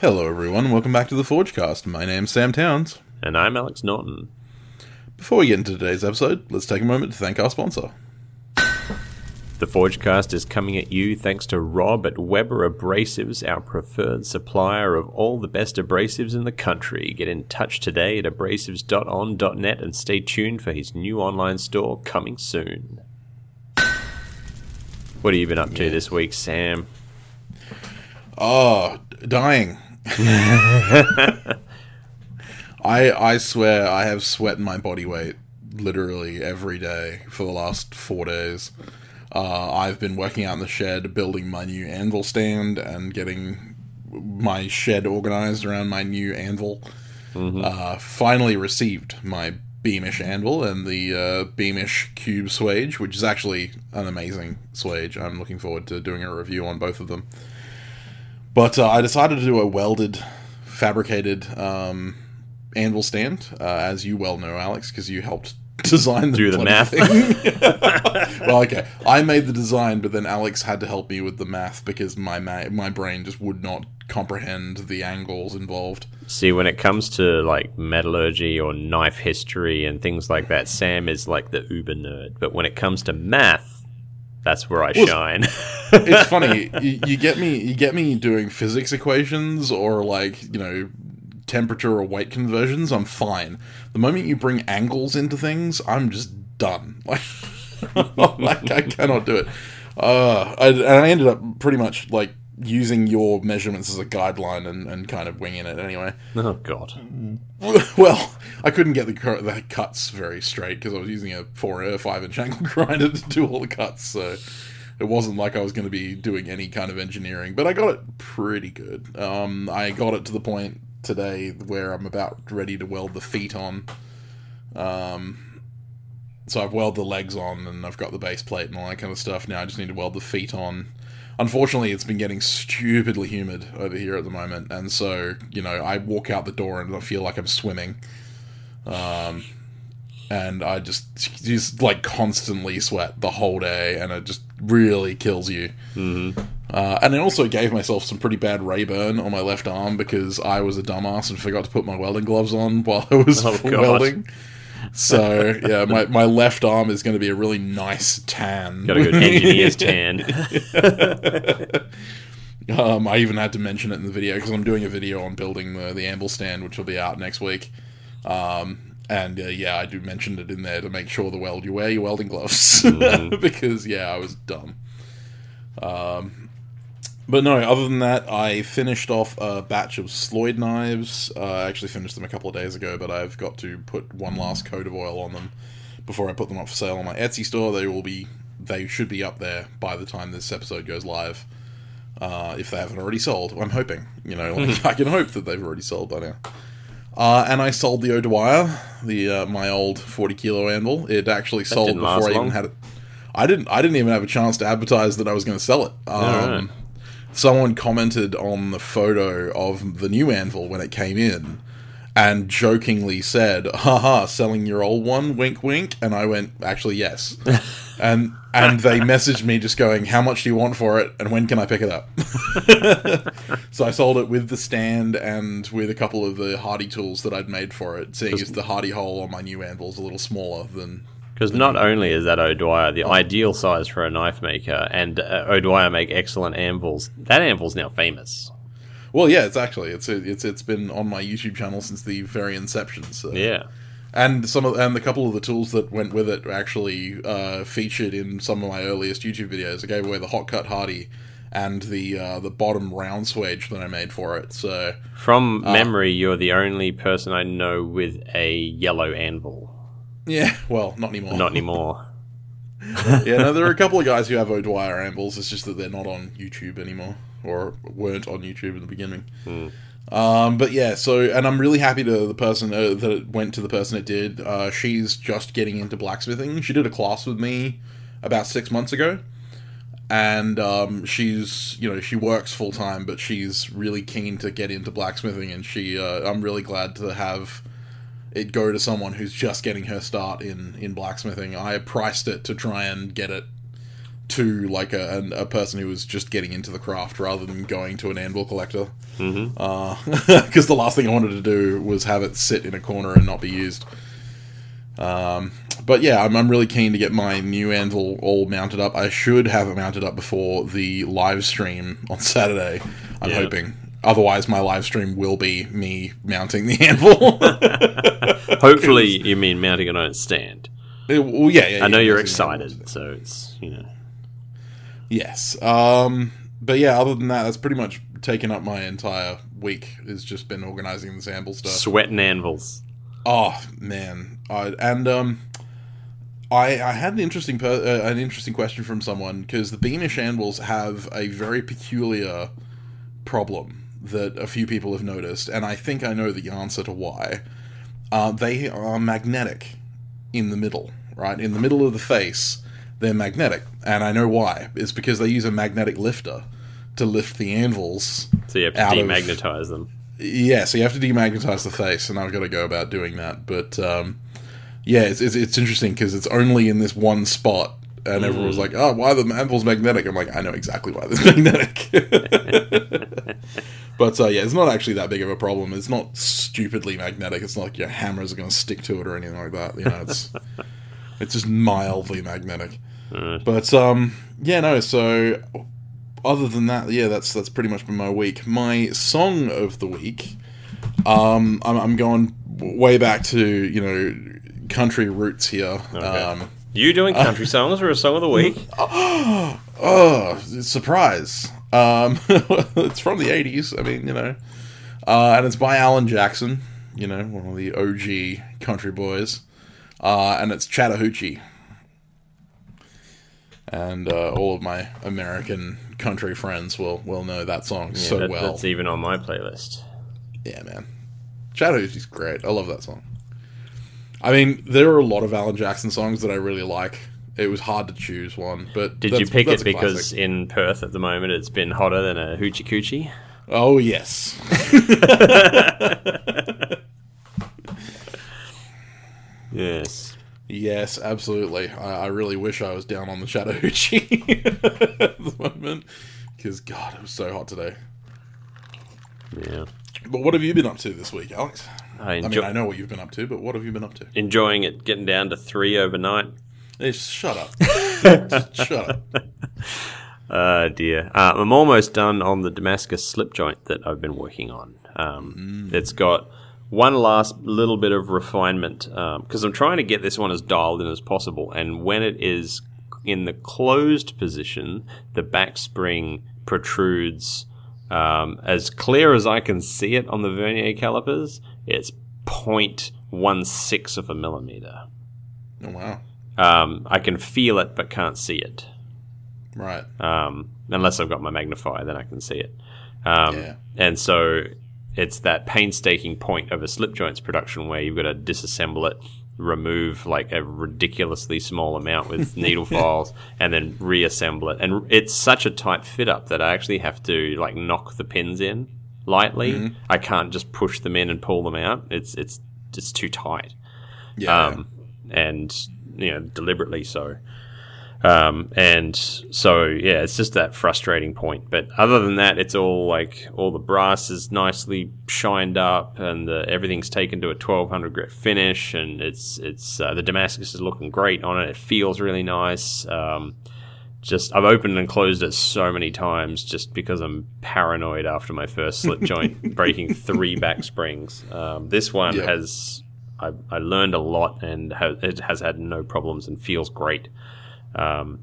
Hello, everyone. Welcome back to the Forgecast. My name's Sam Towns. And I'm Alex Norton. Before we get into today's episode, let's take a moment to thank our sponsor. The Forgecast is coming at you thanks to Rob at Weber Abrasives, our preferred supplier of all the best abrasives in the country. Get in touch today at abrasives.on.net and stay tuned for his new online store coming soon. What have you been up to this week, Sam? Oh, dying. I I swear I have sweat in my body weight literally every day for the last four days. Uh, I've been working out in the shed, building my new anvil stand, and getting my shed organized around my new anvil. Uh, finally received my Beamish anvil and the uh, Beamish cube swage, which is actually an amazing swage. I'm looking forward to doing a review on both of them. But uh, I decided to do a welded, fabricated um, anvil stand, uh, as you well know, Alex, because you helped design the Do the math. thing. well, okay, I made the design, but then Alex had to help me with the math because my ma- my brain just would not comprehend the angles involved. See, when it comes to like metallurgy or knife history and things like that, Sam is like the uber nerd. But when it comes to math, that's where I Well, shine. it's funny. you, you get me. You get me doing physics equations or like you know temperature or weight conversions. I'm fine. The moment you bring angles into things, I'm just done. Like, like I cannot do it. Uh, I, and I ended up pretty much like using your measurements as a guideline and, and kind of winging it anyway. oh God. Well, I couldn't get the, the cuts very straight because I was using a four or five inch angle grinder to do all the cuts. So it wasn't like I was going to be doing any kind of engineering, but I got it pretty good. Um, I got it to the point today where I'm about ready to weld the feet on. Um, so I've welded the legs on and I've got the base plate and all that kind of stuff. Now I just need to weld the feet on. Unfortunately, it's been getting stupidly humid over here at the moment, and so you know I walk out the door and I feel like I'm swimming, um, and I just just like constantly sweat the whole day, and it just really kills you. Mm-hmm. Uh, and I also gave myself some pretty bad ray burn on my left arm because I was a dumbass and forgot to put my welding gloves on while I was Oh, welding. So yeah, my, my left arm is going to be a really nice tan. Got a good engineer's tan. Um, I even had to mention it in the video because I'm doing a video on building the the anvil stand, which will be out next week. Um, and uh, yeah, I do mention it in there to make sure the weld you wear your welding gloves because yeah, I was dumb. Um, but no, other than that, I finished off a batch of Sloyd knives. Uh, I actually finished them a couple of days ago, but I've got to put one last coat of oil on them before I put them up for sale on my Etsy store. They will be, they should be up there by the time this episode goes live. Uh, if they haven't already sold, I'm hoping. You know, like, I can hope that they've already sold by now. Uh, and I sold the O'Dwyer, the uh, my old 40 kilo anvil. It actually sold before I even had it. I didn't. I didn't even have a chance to advertise that I was going to sell it. Um. Someone commented on the photo of the new anvil when it came in, and jokingly said, "Haha, selling your old one? Wink, wink." And I went, "Actually, yes." and and they messaged me just going, "How much do you want for it? And when can I pick it up?" so I sold it with the stand and with a couple of the hardy tools that I'd made for it, seeing as the hardy hole on my new anvil is a little smaller than Because not only is that O'Dwyer the ideal size for a knife maker, and uh, O'Dwyer make excellent anvils, that anvil's now famous. Well, yeah, it's actually it's it's it's been on my YouTube channel since the very inception. So Yeah. and some of and the couple of the tools that went with it actually uh, featured in some of my earliest YouTube videos. I gave away the hot cut hardy and the uh, the bottom round swage that I made for it. So From memory, you're the only person I know with a yellow anvil. Yeah, well, not anymore. Not anymore. yeah, no, there are a couple of guys who have O'Dwyer ambles. It's just that they're not on YouTube anymore, or weren't on YouTube in the beginning. Um, but yeah, so and I'm really happy to the person uh, that it went to the person it did. Uh, she's just getting into blacksmithing. She did a class with me about six months ago, and um, she's you know she works full time, but she's really keen to get into blacksmithing, and she uh, I'm really glad to have it go to someone who's just getting her start in in blacksmithing. I priced it to try and get it to like a, an- a person who was just getting into the craft rather than going to an anvil collector. Because the last thing I wanted to do was have it sit in a corner and not be used. Um, but yeah, I'm, I'm really keen to get my new anvil all mounted up. I should have it mounted up before the live stream on Saturday. I'm Yeah. hoping. Otherwise, my live stream will be me mounting the anvil. Hopefully, you mean mounting it on its stand. It- well, yeah, yeah. I know yeah, you're excited, so it's you know. Yes. Um, but yeah, other than that, that's pretty much taken up my entire week. Has just been organizing this anvil stuff. Sweating anvils. Oh man, I, and um, I I had an interesting per, uh, an interesting question from someone because the Beamish anvils have a very peculiar problem that a few people have noticed, and I think I know the answer to why. Uh, they are magnetic in the middle, right in the middle of the face. They're magnetic, and I know why. It's because they use a magnetic lifter to lift the anvils So you have to Out of- them. yeah, so you have to demagnetize the face, and I've got to go about doing that. But um, yeah, it's, it's, it's interesting because it's only in this one spot, and everyone was like, "Oh, why the anvil's magnetic?" I'm like, "I know exactly why this magnetic." but uh, yeah, it's not actually that big of a problem. It's not stupidly magnetic. It's not like your hammers are going to stick to it or anything like that. You know, it's it's just mildly magnetic. But um, yeah, no. So other than that, yeah, that's that's pretty much been my week. My song of the week, um, I'm, I'm going way back to you know country roots here. Um, You doing country songs for a song of the week? oh, surprise! Um, it's from the '80s. I mean, you know, uh, and it's by Alan Jackson. You know, one of the OG country boys, uh, and it's Chattahoochee. And uh, all of my American country friends will will know that song so That- well. That's even on my playlist. Yeah, man. Chattahoochee's great. I love that song. I mean, there are a lot of Alan Jackson songs that I really like. It was hard to choose one, but Did you pick it because classic. in Perth at the moment it's been hotter than a hoochie coochie? Oh yes, Yes. yes, absolutely. I, I really wish I was down on the Chattahoochee at the moment because God, it was so hot today. Yeah. But what have you been up to this week, Alex? I I mean, I know what you've been up to, but what have you been up to? enjoying it getting down to three overnight. Hey, shut up. Shut up. Uh, dear. Uh, I'm almost done on the Damascus slip joint that I've been working on. Um, It's got one last little bit of refinement because I'm trying to get this one as dialed in as possible. And when it is in the closed position, the back spring protrudes um, as clear as I can see it on the vernier calipers. It's 0.16 of a millimeter. Oh, wow. Um, I can feel it but can't see it Right. um, unless I've got my magnifier, then I can see it. Um, Yeah. And so it's that painstaking point of a slip joints production where you've got to disassemble it, remove like a ridiculously small amount with needle files, and then reassemble it. And it's such a tight fit up that I actually have to like knock the pins in lightly. Mm-hmm. I can't just push them in and pull them out. It's it's it's too tight Yeah. um, and you know deliberately so. Um, and so yeah, it's just that frustrating point. But other than that, it's all like all the brass is nicely shined up, and the, everything's taken to a twelve hundred grit finish, and it's it's uh, the Damascus is looking great on it. It feels really nice. Um, just I've opened and closed it so many times just because I'm paranoid after my first slip joint breaking three back springs. Um, this one Yep. has I, I learned a lot and ha- it has had no problems and feels great. Um,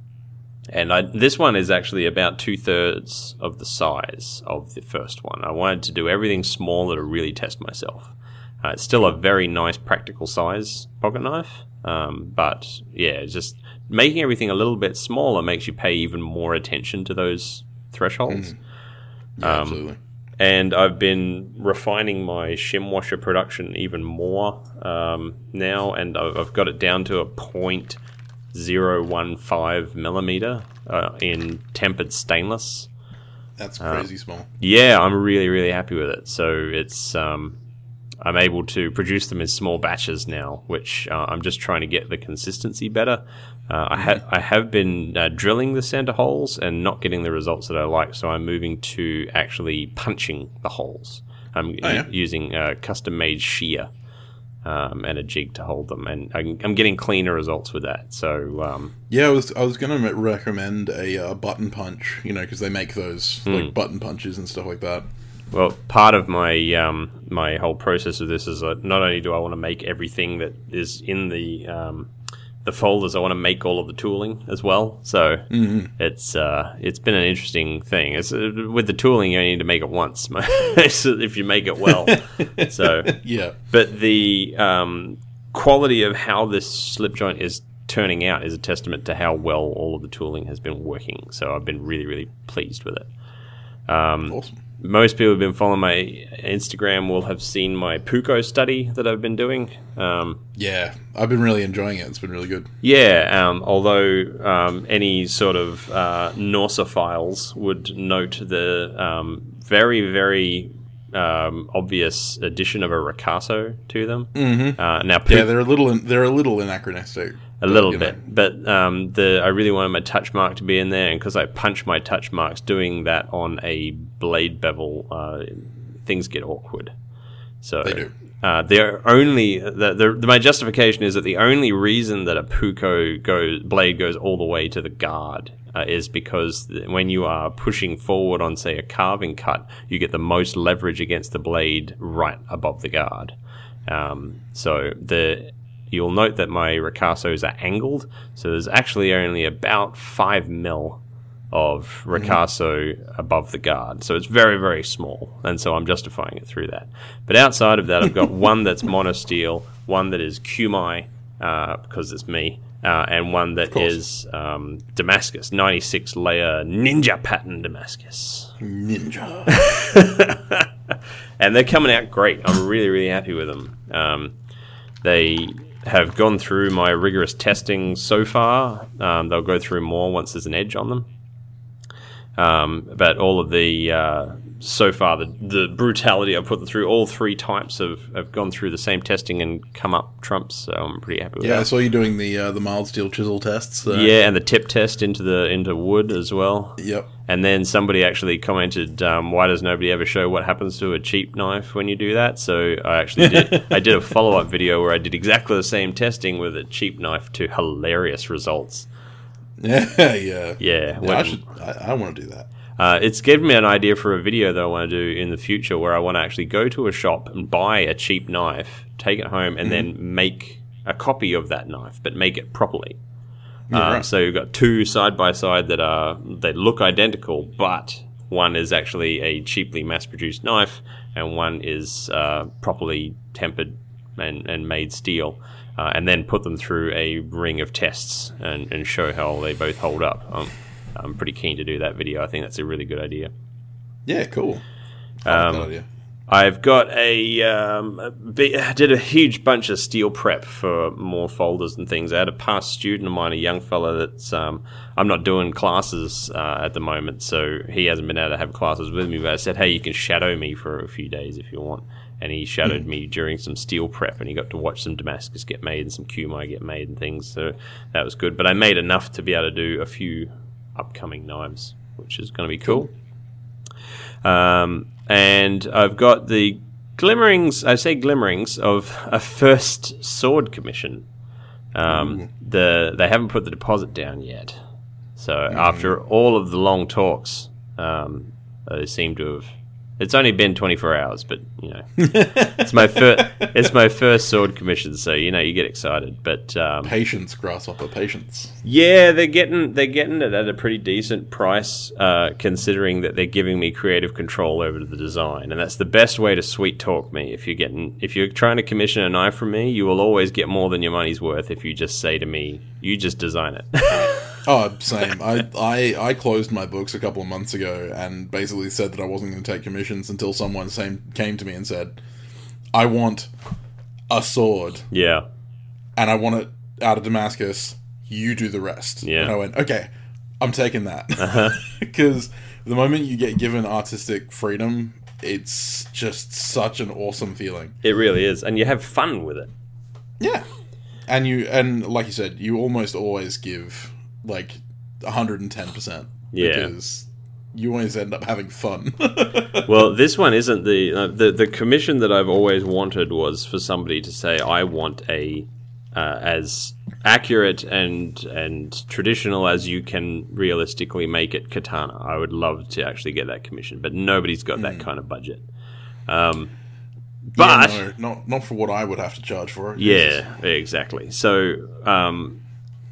and I, this one is actually about two thirds of the size of the first one. I wanted to do everything smaller to really test myself. Uh, it's still a very nice practical size pocket knife, um, but yeah, just making everything a little bit smaller makes you pay even more attention to those thresholds. Yeah, um, absolutely. And I've been refining my shim washer production even more um, now, and I've got it down to a point 0.015 millimeter uh, in tempered stainless. That's crazy small. Yeah, I'm really really happy with it. So it's um, I'm able to produce them in small batches now, which uh, I'm just trying to get the consistency better. Uh, I have I have been uh, drilling the center holes and not getting the results that I like, so I'm moving to actually punching the holes. I'm Oh, yeah? using uh, custom made shear um, and a jig to hold them, and I'm, I'm getting cleaner results with that. So um, Yeah, I was I was going to recommend a uh, button punch, you know, because they make those Hmm. like button punches and stuff like that. Well, part of my um, my whole process of this is that not only do I want to make everything that is in the um, the folders, I want to make all of the tooling as well. So it's uh, it's been an interesting thing. It's uh, with the tooling, you only need to make it once if you make it well. so, Yeah, but the um, quality of how this slip joint is turning out is a testament to how well all of the tooling has been working. So I've been really really pleased with it awesome. Most people who've been following my Instagram will have seen my Puukko study that I've been doing. Um, Yeah, I've been really enjoying it. It's been really good. yeah, um, although um, any sort of uh, Norsophiles would note the um, very, very um, obvious addition of a Ricasso to them. Mm-hmm. Uh, now, Pu- Yeah, they're a little they're a little anachronistic. A little bit, but um, the I really wanted my touch mark to be in there, and because I punch my touch marks, doing that on a blade bevel, uh, things get awkward. So They do. Uh, the only the, the, the my justification is that the only reason that a puukko goes blade goes all the way to the guard uh, is because th- when you are pushing forward on say a carving cut, you get the most leverage against the blade right above the guard. Um, so the you'll note that my ricassos are angled, so there's actually only about five mil of ricasso above the guard. So it's very, very small. And so I'm justifying it through that. But outside of that, I've got one that's monosteel, one that is Kumai, uh, because it's me, uh, and one that is um, Damascus, 96 layer ninja pattern Damascus. Ninja. and they're coming out great. I'm really, really happy with them. Um, they have gone through my rigorous testing so far. Um, they'll go through more once there's an edge on them. Um, but all of the uh, so far the the brutality I've put them through, all three types have, have gone through the same testing and come up trumps. So I'm pretty happy with yeah, I that. saw you doing the uh, the mild steel chisel tests. Uh, Yeah, and the tip test into the into wood as well. Yep. And then somebody actually commented, um, "Why does nobody ever show what happens to a cheap knife when you do that?" So I actually did. I did a follow up video where I did exactly the same testing with a cheap knife to hilarious results. Yeah, yeah. Yeah, when- I should. I, I want to do that. Uh, it's given me an idea for a video that I want to do in the future where I want to actually go to a shop and buy a cheap knife, take it home, and then make a copy of that knife, but make it properly. Yeah, Uh, right. So you've got two side by side that are they look identical, but one is actually a cheaply mass produced knife, and one is uh, properly tempered and, and made steel. Uh, and then put them through a ring of tests and, and show how they both hold up. Um, I'm pretty keen to do that video. I think that's a really good idea. Yeah, cool. I Um, like that idea. I've got a, um, a bi- I did a huge bunch of steel prep for more folders and things. I had a past student of mine, a young fella that's um, I'm not doing classes uh, at the moment, so he hasn't been able to have classes with me. But I said, hey, you can shadow me for a few days if you want. And he shadowed me during some steel prep, and he got to watch some Damascus get made and some Kumai get made and things. So that was good. But I made enough to be able to do a few upcoming knives, which is going to be cool. Um, and I've got the glimmerings, I say glimmerings, of a first sword commission. Um, the They haven't put the deposit down yet. So after all of the long talks, um, they seem to have. It's only been 24 hours, but you know, it's my first. It's my first sword commission, so you know you get excited. But um, Patience, grasshopper, patience. yeah, they're getting they're getting it at a pretty decent price, uh, considering that they're giving me creative control over the design, and that's the best way to sweet talk me. If you're getting if you're trying to commission a knife from me, you will always get more than your money's worth if you just say to me, "You just design it." Oh, same. I, I I closed my books a couple of months ago and basically said that I wasn't going to take commissions until someone same came to me and said, "I want a sword yeah, and I want it out of Damascus you do the rest. Yeah. And I went, okay, I'm taking that uh-huh. because the moment you get given artistic freedom, it's just such an awesome feeling. It really is, and you have fun with it. Yeah. And you and like you said, you almost always give like 110%. Yeah. Because you always end up having fun. Well, this one isn't the uh, the the commission that I've always wanted was for somebody to say, "I want a uh, as accurate and and traditional as you can realistically make it katana." I would love to actually get that commission, but nobody's got that kind of budget. Um, but Yeah, no, not not for what I would have to charge for it. Yeah, exactly. So um,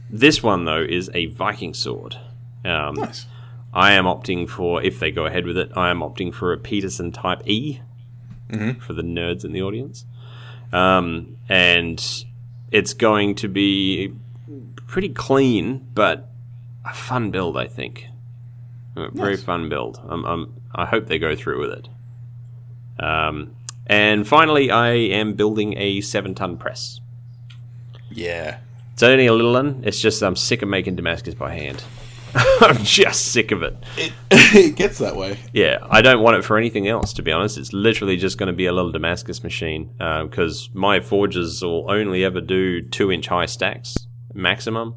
this one though is a Viking sword. Um, Nice. I am opting for, if they go ahead with it, I am opting for a Petersen Type E for the nerds in the audience, um, and it's going to be pretty clean, but a fun build. I think a very fun build. I'm, I'm, I hope they go through with it. Um, and finally, I am building a seven-ton press. Yeah. It's only a little one. It's just I'm sick of making Damascus by hand. I'm just sick of it. It, it gets that way. Yeah, I don't want it for anything else, to be honest. It's literally just going to be a little Damascus machine because my forges will only ever do two inch high stacks maximum.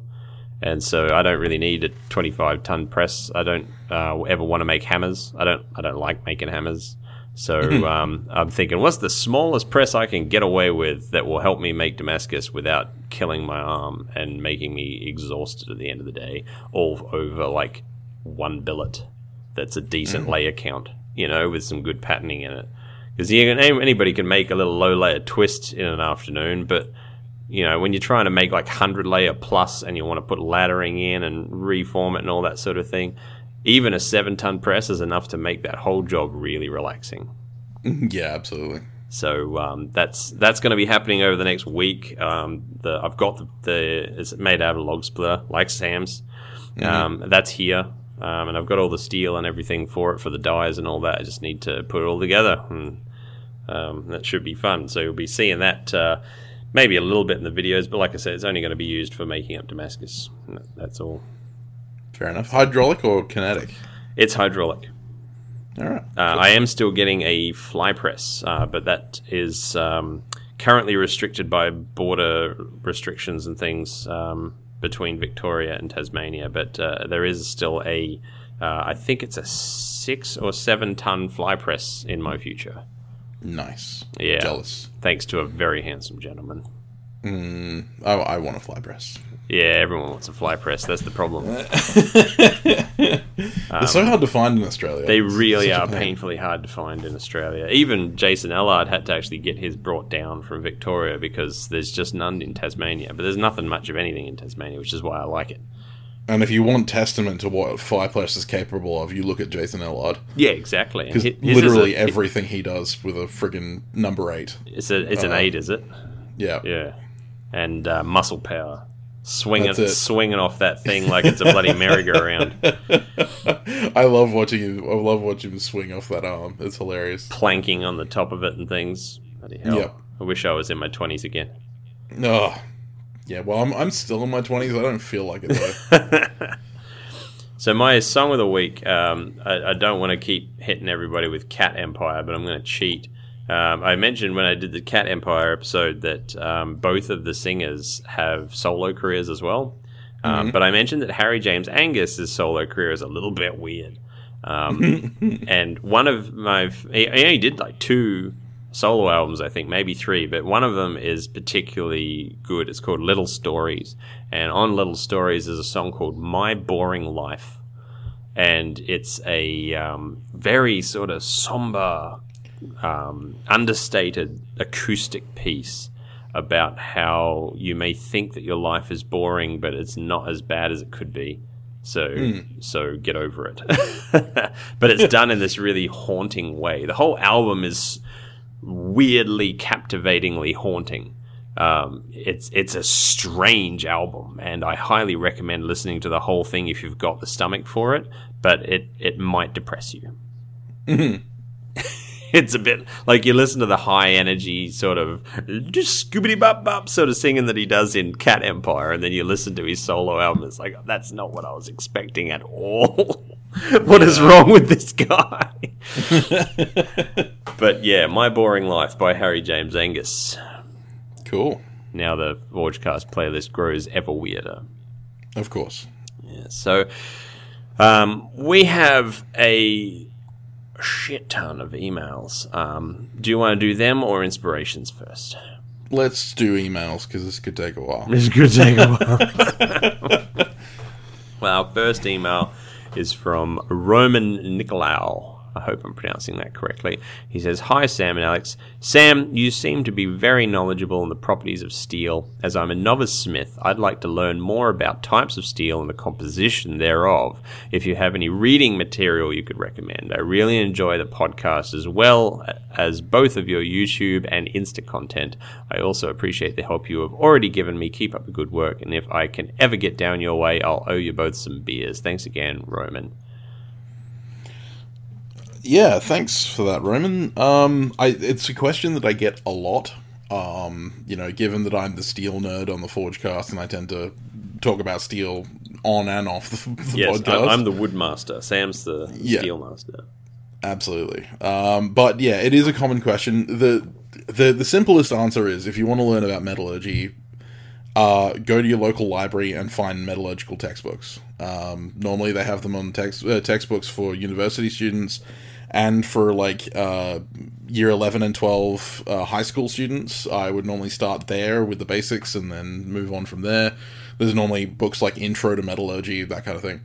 And so I don't really need a 25 ton press. I don't uh, ever want to make hammers. I don't. I don't like making hammers. So um, I'm thinking, what's the smallest press I can get away with that will help me make Damascus without killing my arm and making me exhausted at the end of the day, all over like one billet that's a decent layer count, you know, with some good patterning in it. Because anybody can make a little low layer twist in an afternoon, but you know, when you're trying to make like 100 layer plus and you want to put laddering in and reform it and all that sort of thing, even a seven ton press is enough to make that whole job really relaxing. Yeah, absolutely. So um, that's that's going to be happening over the next week. Um, the I've got the, the it's made out of log splitter like Sam's. Um, that's here, um, and I've got all the steel and everything for it for the dies and all that. I just need to put it all together, and um, that should be fun. So you'll be seeing that uh, maybe a little bit in the videos, but like I said, it's only going to be used for making up Damascus. That's all. Fair enough. Hydraulic or kinetic? It's hydraulic. All right. Uh, I am still getting a fly press, uh, but that is um, currently restricted by border restrictions and things um, between Victoria and Tasmania. But uh, there is still a, uh, I think it's a six or seven ton fly press in my future. Nice. Yeah. Jealous. Thanks to a very handsome gentleman. I, I want a fly press. Yeah, everyone wants a fly press. That's the problem. They're so hard to find in Australia. Um, They It's really such a are pain. painfully hard to find in Australia. Even Jason Allard had to actually get his brought down from Victoria because there's just none in Tasmania. But there's nothing much of anything in Tasmania, which is why I like it. And if you want testament to what fly press is capable of, you look at Jason Ellard. Yeah, exactly. And Because hi- his is literally a, everything he does with a friggin' number eight. it's a it's an uh, eight, is it? Yeah. Yeah, and uh, muscle power, swinging swinging off that thing like it's a bloody merry-go-round, I love watching him. I love watching him swing off that arm. It's hilarious. planking on the top of it and things. Bloody hell! Yep. I wish I was in my twenties again. Oh, yeah. Well, I'm, I'm still in my twenties. I don't feel like it though. So my song of the week, um, I, I don't want to keep hitting everybody with Cat Empire, but I'm going to cheat. Um, I mentioned when I did the Cat Empire episode that um, both of the singers have solo careers as well. Um, But I mentioned that Harry James Angus's solo career is a little bit weird. Um, and one of my, he he only did like two solo albums, I think, maybe three, but one of them is particularly good. It's called Little Stories. And on Little Stories is a song called My Boring Life. And it's a um, very sort of somber, um, understated acoustic piece about how you may think that your life is boring, but it's not as bad as it could be. So, so get over it. but it's done in this really haunting way. The whole album is weirdly, captivatingly haunting. Um, it's it's a strange album, and I highly recommend listening to the whole thing if you've got the stomach for it. But it it might depress you. It's a bit like you listen to the high energy sort of just scoobity bop bop sort of singing that he does in Cat Empire, and then you listen to his solo album. It's like that's not what I was expecting at all. what is wrong with this guy? but yeah, My Boring Life by Harry James Angus. Cool. Now the Forgecast playlist grows ever weirder. Of course. Yeah, so um, we have a shit ton of emails. Um, do you want to do them or inspirations first? Let's do emails because this could take a while. This could take a while. well, our first email is from Roman Nicolau. I hope I'm pronouncing that correctly. He says, Hi, Sam and Alex. Sam, you seem to be very knowledgeable on the properties of steel. As I'm a novice smith, I'd like to learn more about types of steel and the composition thereof. If you have any reading material you could recommend, I really enjoy the podcast as well as both of your YouTube and Insta content. I also appreciate the help you have already given me. Keep up the good work, and if I can ever get down your way, I'll owe you both some beers. Thanks again, Roman yeah, thanks for that, Roman. Um, I it's a question that I get a lot. Um, you know, given that I'm the steel nerd on the Forgecast, and I tend to talk about steel on and off the, the yes, podcast. I'm the woodmaster. Sam's the yeah, steel master. Absolutely. Um, but yeah, it is a common question. the the The simplest answer is if you want to learn about metallurgy, uh, go to your local library and find metallurgical textbooks. Um, normally, they have them on text uh, textbooks for university students and for like uh, year 11 and 12 uh, high school students i would normally start there with the basics and then move on from there. There's normally books like intro to metallurgy that kind of thing.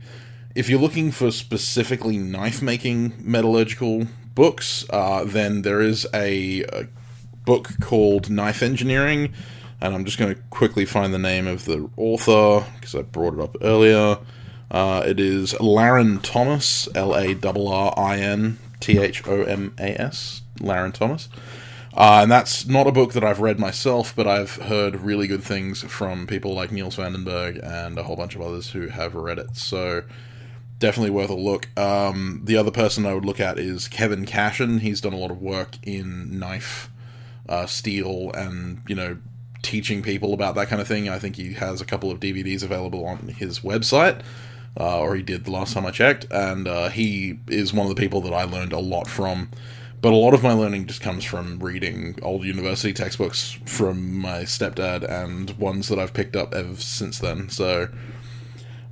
If you're looking for specifically knife making metallurgical books uh, then there is a, a book called knife engineering and i'm just going to quickly find the name of the author because i brought it up earlier. Uh, it is Larrin Thomas, L A R R I N T H O M A S, Larrin Thomas. Uh, and that's not a book that I've read myself, but I've heard really good things from people like Niels Vandenberg and a whole bunch of others who have read it. So definitely worth a look. Um, the other person I would look at is Kevin Cashen. He's done a lot of work in knife, uh, steel, and you know teaching people about that kind of thing. I think he has a couple of DVDs available on his website uh, or he did the last time I checked, and uh, he is one of the people that I learned a lot from. But a lot of my learning just comes from reading old university textbooks from my stepdad and ones that I've picked up ever since then. So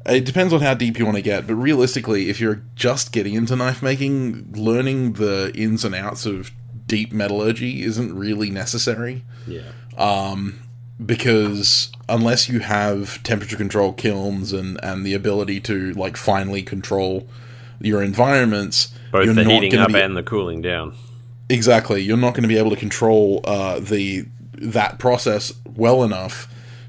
it depends on how deep you want to get, but realistically, if you're just getting into knife making, learning the ins and outs of deep metallurgy isn't really necessary. Yeah. Um, because unless you have temperature control kilns and and the ability to like finely control your environments, both the heating up be, and the cooling down. Exactly, you're not going to be able to control uh, the that process well enough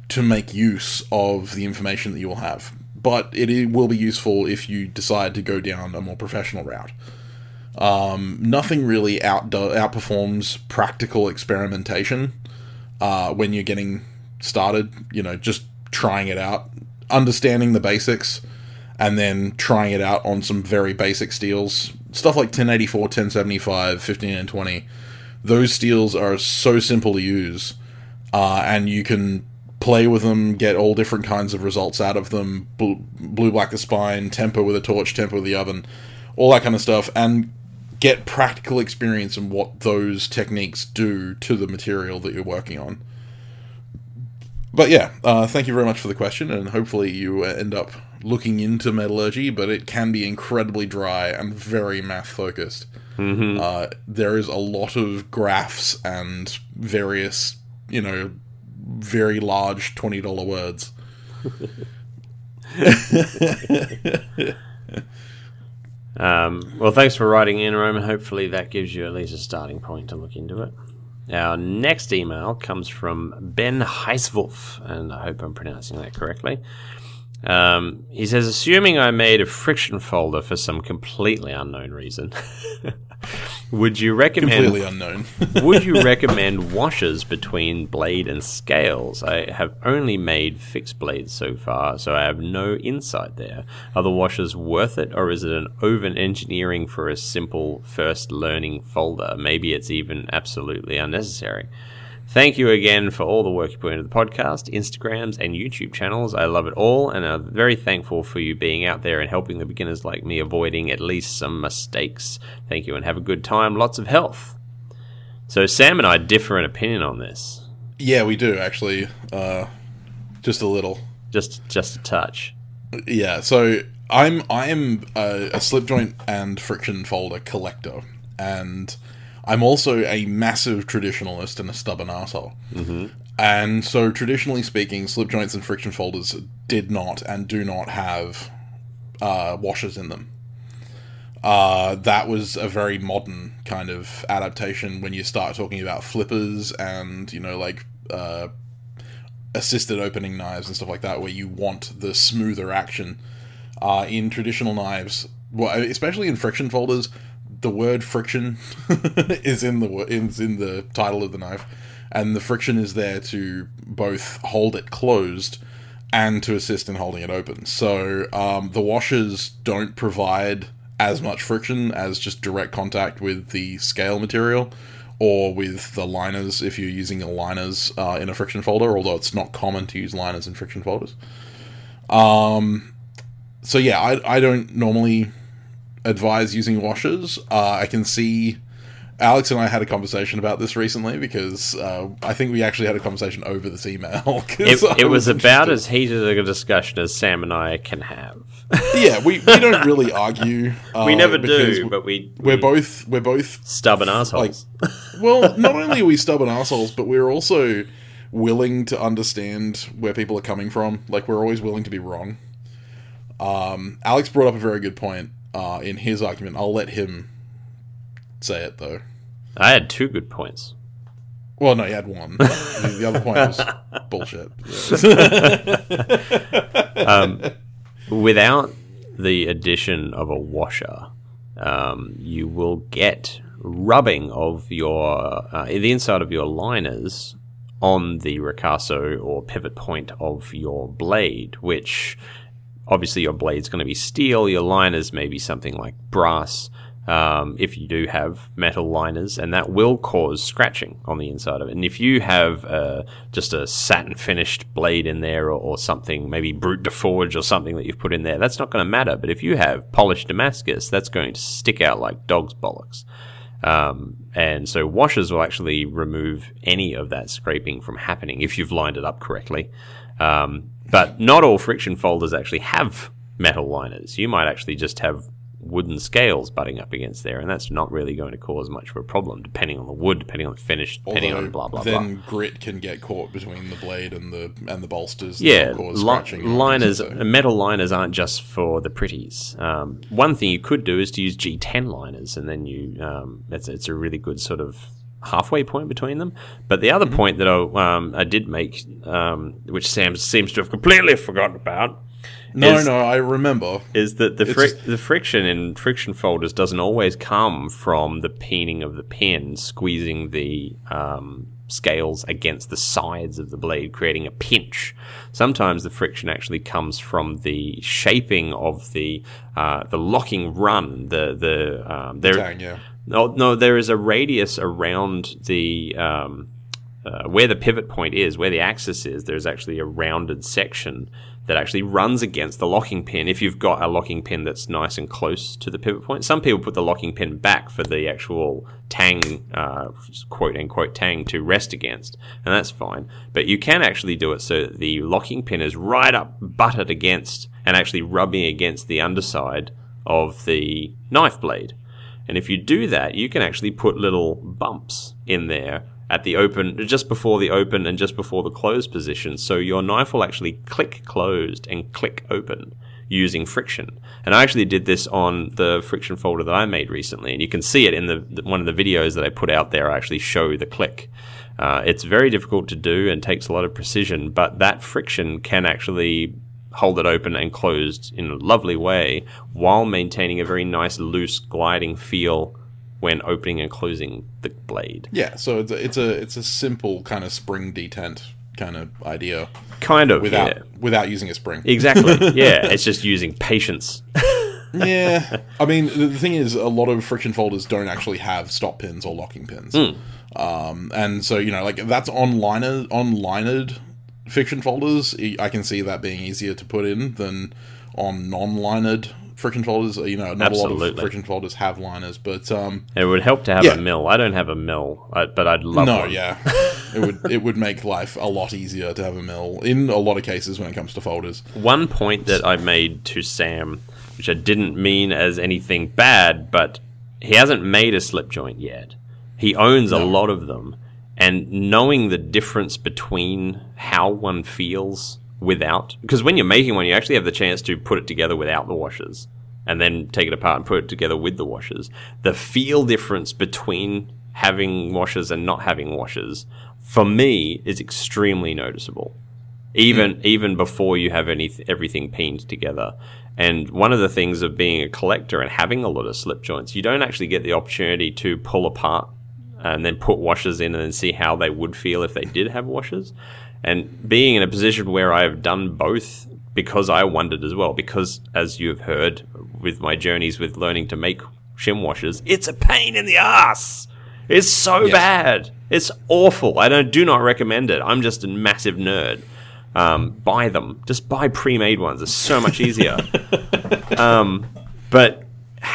to make use of the information that you will have. But it will be useful if you decide to go down a more professional route. Um, nothing really out outperforms practical experimentation uh, when you're getting started. You know, just trying it out, understanding the basics, and then trying it out on some very basic steels. Stuff like 1084, 1075, 15 and 20. Those steels are so simple to use, uh, and you can play with them, get all different kinds of results out of them. Blue, blue black the spine, temper with a torch, temper with the oven, all that kind of stuff, and get practical experience in what those techniques do to the material that you're working on. But yeah, uh, thank you very much for the question, and hopefully you end up looking into metallurgy, but it can be incredibly dry and very math focused. Mm-hmm. Uh, there is a lot of graphs and various, you know, very large $20 words. Um, well, thanks for writing in, Roman. Hopefully, that gives you at least a starting point to look into it. Our next email comes from Ben Heiswolf, and I hope I'm pronouncing that correctly. Um, he says, assuming I made a friction folder for some completely unknown reason, Would you recommend Completely unknown. Would you recommend washers between blade and scales? I have only made fixed blades so far, so I have no insight there. Are the washers worth it, or is it an over engineering for a simple first learning folder? Maybe it's even absolutely unnecessary. Thank you again for all the work you put into the podcast, Instagrams, and YouTube channels. I love it all, and I'm very thankful for you being out there and helping the beginners like me avoiding at least some mistakes. Thank you, and have a good time. Lots of health. So Sam and I differ in opinion on this. yeah, we do actually. Uh, just a little. Just just a touch. Yeah, so I'm I am a, a slip joint and friction folder collector, and I'm also a massive traditionalist and a stubborn asshole. Mm-hmm. And so, traditionally speaking, slip joints and friction folders did not and do not have uh, washers in them. Uh, that was a very modern kind of adaptation when you start talking about flippers and you know like uh, assisted opening knives and stuff like that, where you want the smoother action. Uh, in traditional knives, well, especially in friction folders, the word friction is in the is in the title of the knife, and the friction is there to both hold it closed and to assist in holding it open. So um, the washers don't provide as much friction as just direct contact with the scale material or with the liners if you're using liners uh, in a friction folder, although it's not common to use liners in friction folders. Um, so yeah, I, I don't normally advise using washers. Uh, I can see Alex and I had a conversation about this recently because uh, I think we actually had a conversation over this email. It, it was about as heated a discussion as Sam and I can have. yeah. We, we don't really argue. Uh, we never because do, but we We're we both we're both stubborn assholes. well. Not only are we stubborn assholes, but we're also willing to understand where people are coming from. Like we're always willing to be wrong. Um, Alex brought up a very good point uh, in his argument. I'll let him say it though. I had two good points. Well, no, you had one. the, the other point was bullshit. um, without the addition of a washer, um, you will get rubbing of your uh, the inside of your liners on the ricasso or pivot point of your blade, which obviously your blade's going to be steel, your liners may be something like brass. Um, if you do have metal liners, and that will cause scratching on the inside of it. And if you have uh, just a satin finished blade in there, or, or something, maybe brute de forge or something that you've put in there, that's not going to matter. But if you have polished Damascus, that's going to stick out like dog's bollocks. Um, and so washers will actually remove any of that scraping from happening if you've lined it up correctly. Um, but not all friction folders actually have metal liners. You might actually just have wooden scales butting up against there, and that's not really going to cause much of a problem, depending on the wood, depending on the finish, depending Although on blah blah then blah. grit can get caught between the blade and the and the bolsters. Yeah, cause li- liners, so- metal liners aren't just for the pretties. Um, one thing you could do is to use G10 liners, and then you, um, it's, it's a really good sort of halfway point between them. But the Mm-hmm. other point that I, um, I did make, um, which Sam seems to have completely forgotten about, No, is- no, I remember. is that the It's fric- just- the friction in friction folders doesn't always come from the peening of the pin squeezing the um, scales against the sides of the blade, creating a pinch. Sometimes the friction actually comes from the shaping of the uh, the locking run. The the um, there Dang, yeah. No, no, there is a radius around the um, uh, where the pivot point is, where the axis is. There's actually a rounded section that actually runs against the locking pin. If you've got a locking pin that's nice and close to the pivot point, some people put the locking pin back for the actual tang, uh, quote unquote tang, to rest against, and that's fine. But you can actually do it so that the locking pin is right up butted against and actually rubbing against the underside of the knife blade. And if you do that, you can actually put little bumps in there at the open, just before the open and just before the closed position. So your knife will actually click closed and click open using friction. And I actually did this on the friction folder that I made recently, and you can see it in the, the one of the videos that I put out there. I actually show the click. Uh, it's very difficult to do and takes a lot of precision, but that friction can actually hold it open and closed in a lovely way while maintaining a very nice loose gliding feel when opening and closing the blade. Yeah, so it's a, it's a it's a simple kind of spring detent kind of idea Kind of, without yeah. without using a spring. Exactly. yeah, it's just using patience. yeah, I mean the, thing is, a lot of friction folders don't actually have stop pins or locking pins, um, and so you know like that's on liner on linered friction folders. I- I can see that being easier to put in than on non-linered friction folders. You know, not a lot of Absolutely. friction folders have liners, but um, It would help to have Yeah. a mill. I don't have a mill, but I'd love no, one. yeah, it would it would make life a lot easier to have a mill in a lot of cases when it comes to folders. One point that I made to Sam, which I didn't mean as anything bad, but he hasn't made a slip joint yet. He owns a lot of them, and knowing the difference between how one feels without, because when you're making one, you actually have the chance to put it together without the washers, and then take it apart and put it together with the washers. The feel difference between having washers and not having washers, for me, is extremely noticeable even hmm. even before you have any everything pinned together. And one of the things of being a collector and having a lot of slip joints, you don't actually get the opportunity to pull apart and then put washers in and then see how they would feel if they did have washers. And being in a position where I have done both because I wondered as well, because as you have heard with my journeys with learning to make shim washers, it's a pain in the ass. It's so Yes. bad. It's awful. I don't do not recommend it. I'm just a massive nerd. Um, buy them. Just buy pre-made ones. It's so much easier. um, but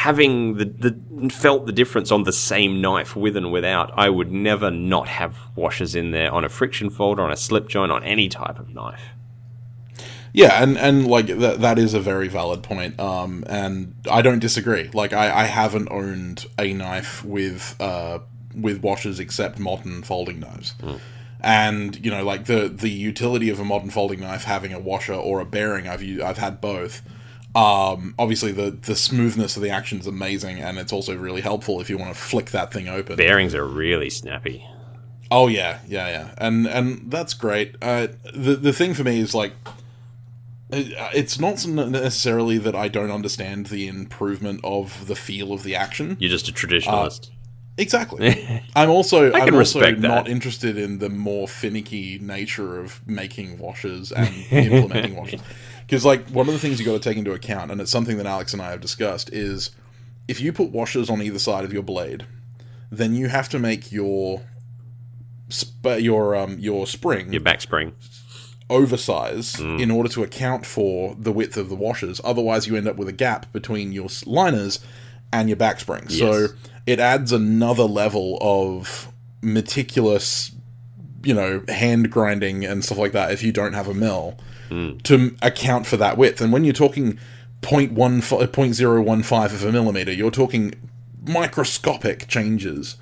having the, the felt the difference on the same knife with and without, I would never not have washers in there on a friction folder, on a slip joint, on any type of knife. Yeah, and and like that that is a very valid point. Um, and I don't disagree. Like I, I haven't owned a knife with uh with washers except modern folding knives. And you know, like the the utility of a modern folding knife having a washer or a bearing, I've I've had both. Um, obviously the the smoothness of the action is amazing, and it's also really helpful if you want to flick that thing open. Bearings are really snappy. Oh yeah, yeah, yeah, and and that's great. Uh, the the thing for me is like, it- it's not necessarily that I don't understand the improvement of the feel of the action. You're just a traditionalist. Exactly. I'm also I I'm can also respect that. not interested in the more finicky nature of making washes and implementing washes. Because like one of the things you got to take into account, and it's something that Alex and I have discussed, is if you put washers on either side of your blade, then you have to make your sp- your um your spring Your back spring. oversize Mm. in order to account for the width of the washers. Otherwise, you end up with a gap between your liners and your back spring. So it adds another level of meticulous, you know, hand grinding and stuff like that if you don't have a mill Mm. to account for that width. And when you're talking 0.15 0.015 of a millimeter, you're talking microscopic changes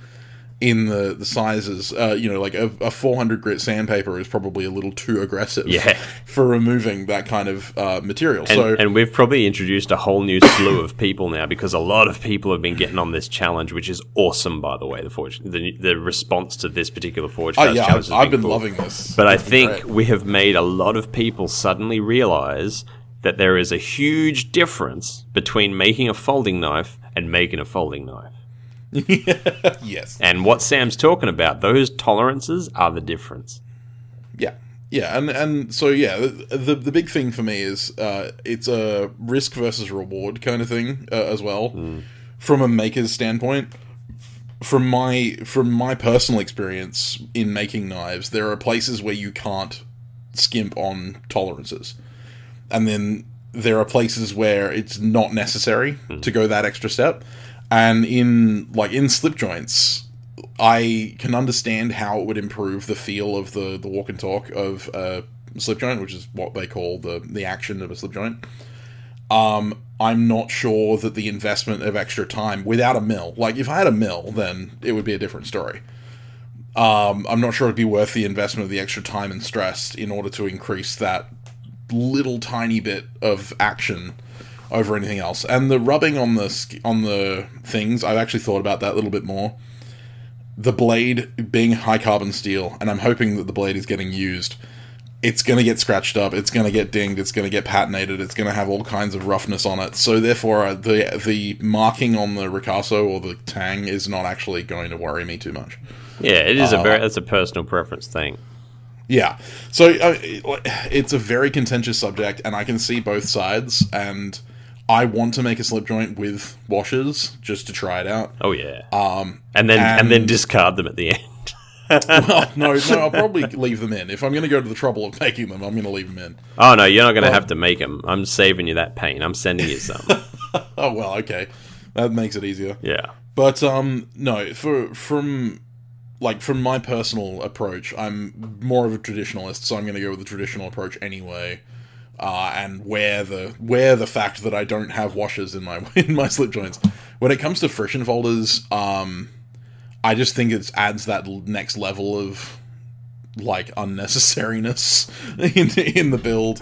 in the, the sizes. Uh, you know, like a, a 400 grit sandpaper is probably a little too aggressive Yeah. for removing that kind of uh, material. And, so and we've probably introduced a whole new slew of people now because a lot of people have been getting on this challenge, which is awesome, by the way. The forge, the, the response to this particular forge oh, yeah, challenge I've, I've been cool. loving this. But I think we have made a lot of people suddenly realize that there is a huge difference between making a folding knife and making a folding knife. yes. And what Sam's talking about, those tolerances are the difference. Yeah, yeah, and and so yeah, the the, big thing for me is uh, it's a risk versus reward kind of thing uh, as well, from a maker's standpoint. From my from my personal experience in making knives, there are places where you can't skimp on tolerances, and then there are places where it's not necessary to go that extra step. And in like in slip joints, I can understand how it would improve the feel of the, the walk and talk of a slip joint, which is what they call the, the action of a slip joint. Um, I'm not sure that the investment of extra time without a mill, like if I had a mill, then it would be a different story. Um, I'm not sure it'd be worth the investment of the extra time and stress in order to increase that little tiny bit of action over anything else. And the rubbing on the on the things, I've actually thought about that a little bit more the blade being high carbon steel, and I'm hoping that the blade is getting used. it's going to get scratched up, it's going to get dinged, it's going to get patinated, it's going to have all kinds of roughness on it. So therefore, uh, the the marking on the Ricasso or the Tang is not actually going to worry me too much. Yeah, it is uh, a very it's a personal preference thing. Yeah, so uh, it's a very contentious subject, and I can see both sides. And I want to make a slip joint with washers just to try it out. Oh yeah. Um, and then and, and then discard them at the end. well, no, no, I'll probably leave them in. If I'm going to go to the trouble of making them, I'm going to leave them in. Oh no, you're not going to have to make them. I'm saving you that pain. I'm sending you some. oh well, okay, that makes it easier. Yeah, but um, no, for from like from my personal approach, I'm more of a traditionalist, so I'm going to go with the traditional approach anyway. Uh, and wear the wear the fact that I don't have washers in my in my slip joints. When it comes to friction folders, um, I just think it adds that next level of like unnecessariness in in the build.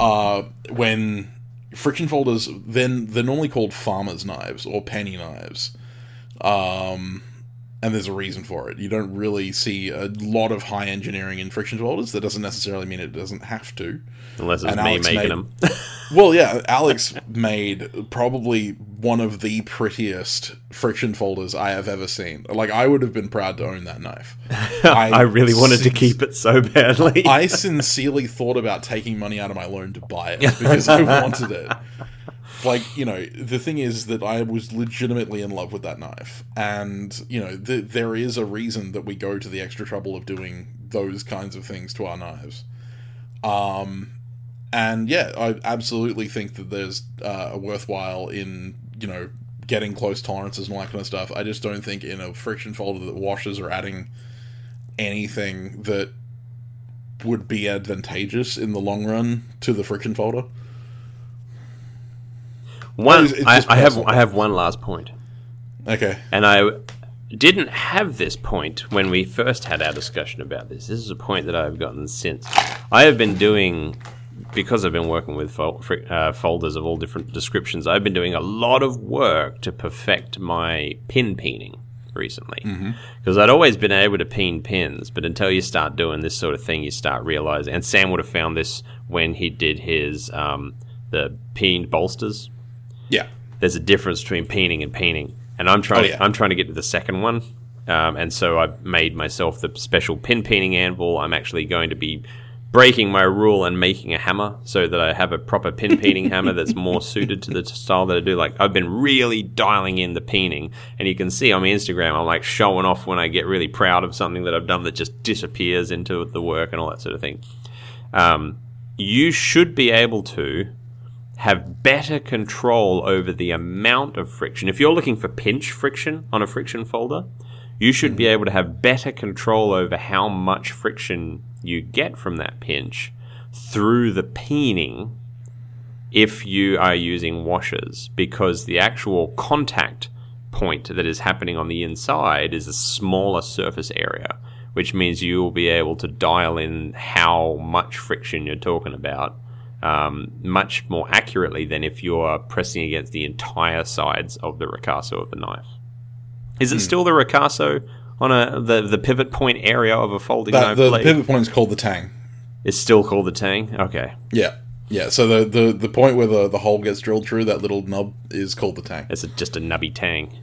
Uh, when friction folders, then they're normally called farmer's knives or penny knives. Um, and there's a reason for it. You don't really see a lot of high engineering in friction folders. That doesn't necessarily mean it doesn't have to. Unless it's and me Alex making made, them. well, yeah, Alex made probably one of the prettiest friction folders I have ever seen. Like, I would have been proud to own that knife. I, I really wanted to keep it so badly. I sincerely thought about taking money out of my loan to buy it because I wanted it. Like, you know, the thing is that I was legitimately in love with that knife. And, you know, th- there is a reason that we go to the extra trouble of doing those kinds of things to our knives. Um, and yeah, I absolutely think that there's uh, a worthwhile in you know getting close tolerances and all that kind of stuff. I just don't think in a friction folder that washes or adding anything that would be advantageous in the long run to the friction folder. One, it's, I, I have I have one last point. Okay, and I didn't have this point when we first had our discussion about this. This is a point that I've gotten since. I have been doing because I've been working with fol- uh, folders of all different descriptions, I've been doing a lot of work to perfect my pin peening recently. Because mm-hmm. I'd always been able to peen pins, but until you start doing this sort of thing, you start realizing. And Sam would have found this when he did his um, the peened bolsters. Yeah, there's a difference between peening and peening, and I'm trying. Oh, yeah. to, I'm trying to get to the second one. Um, and so I've made myself the special pin peening anvil. I'm actually going to be breaking my rule and making a hammer so that I have a proper pin peening hammer that's more suited to the style that I do. Like I've been really dialing in the peening, and you can see on my Instagram I'm like showing off when I get really proud of something that I've done that just disappears into the work and all that sort of thing. Um, you should be able to have better control over the amount of friction. If you're looking for pinch friction on a friction folder, you should be able to have better control over how much friction you get from that pinch through the peening if you are using washers because the actual contact point that is happening on the inside is a smaller surface area, which means you will be able to dial in how much friction you're talking about um, much more accurately than if you're pressing against the entire sides of the ricasso of the knife. Is it hmm. still the ricasso on a the the pivot point area of a folding that, knife the, blade? The pivot point is called the tang. It's still called the tang. Okay. Yeah. Yeah, so the, the, the point where the, the hole gets drilled through, that little nub is called the tang. It's a, just a nubby tang.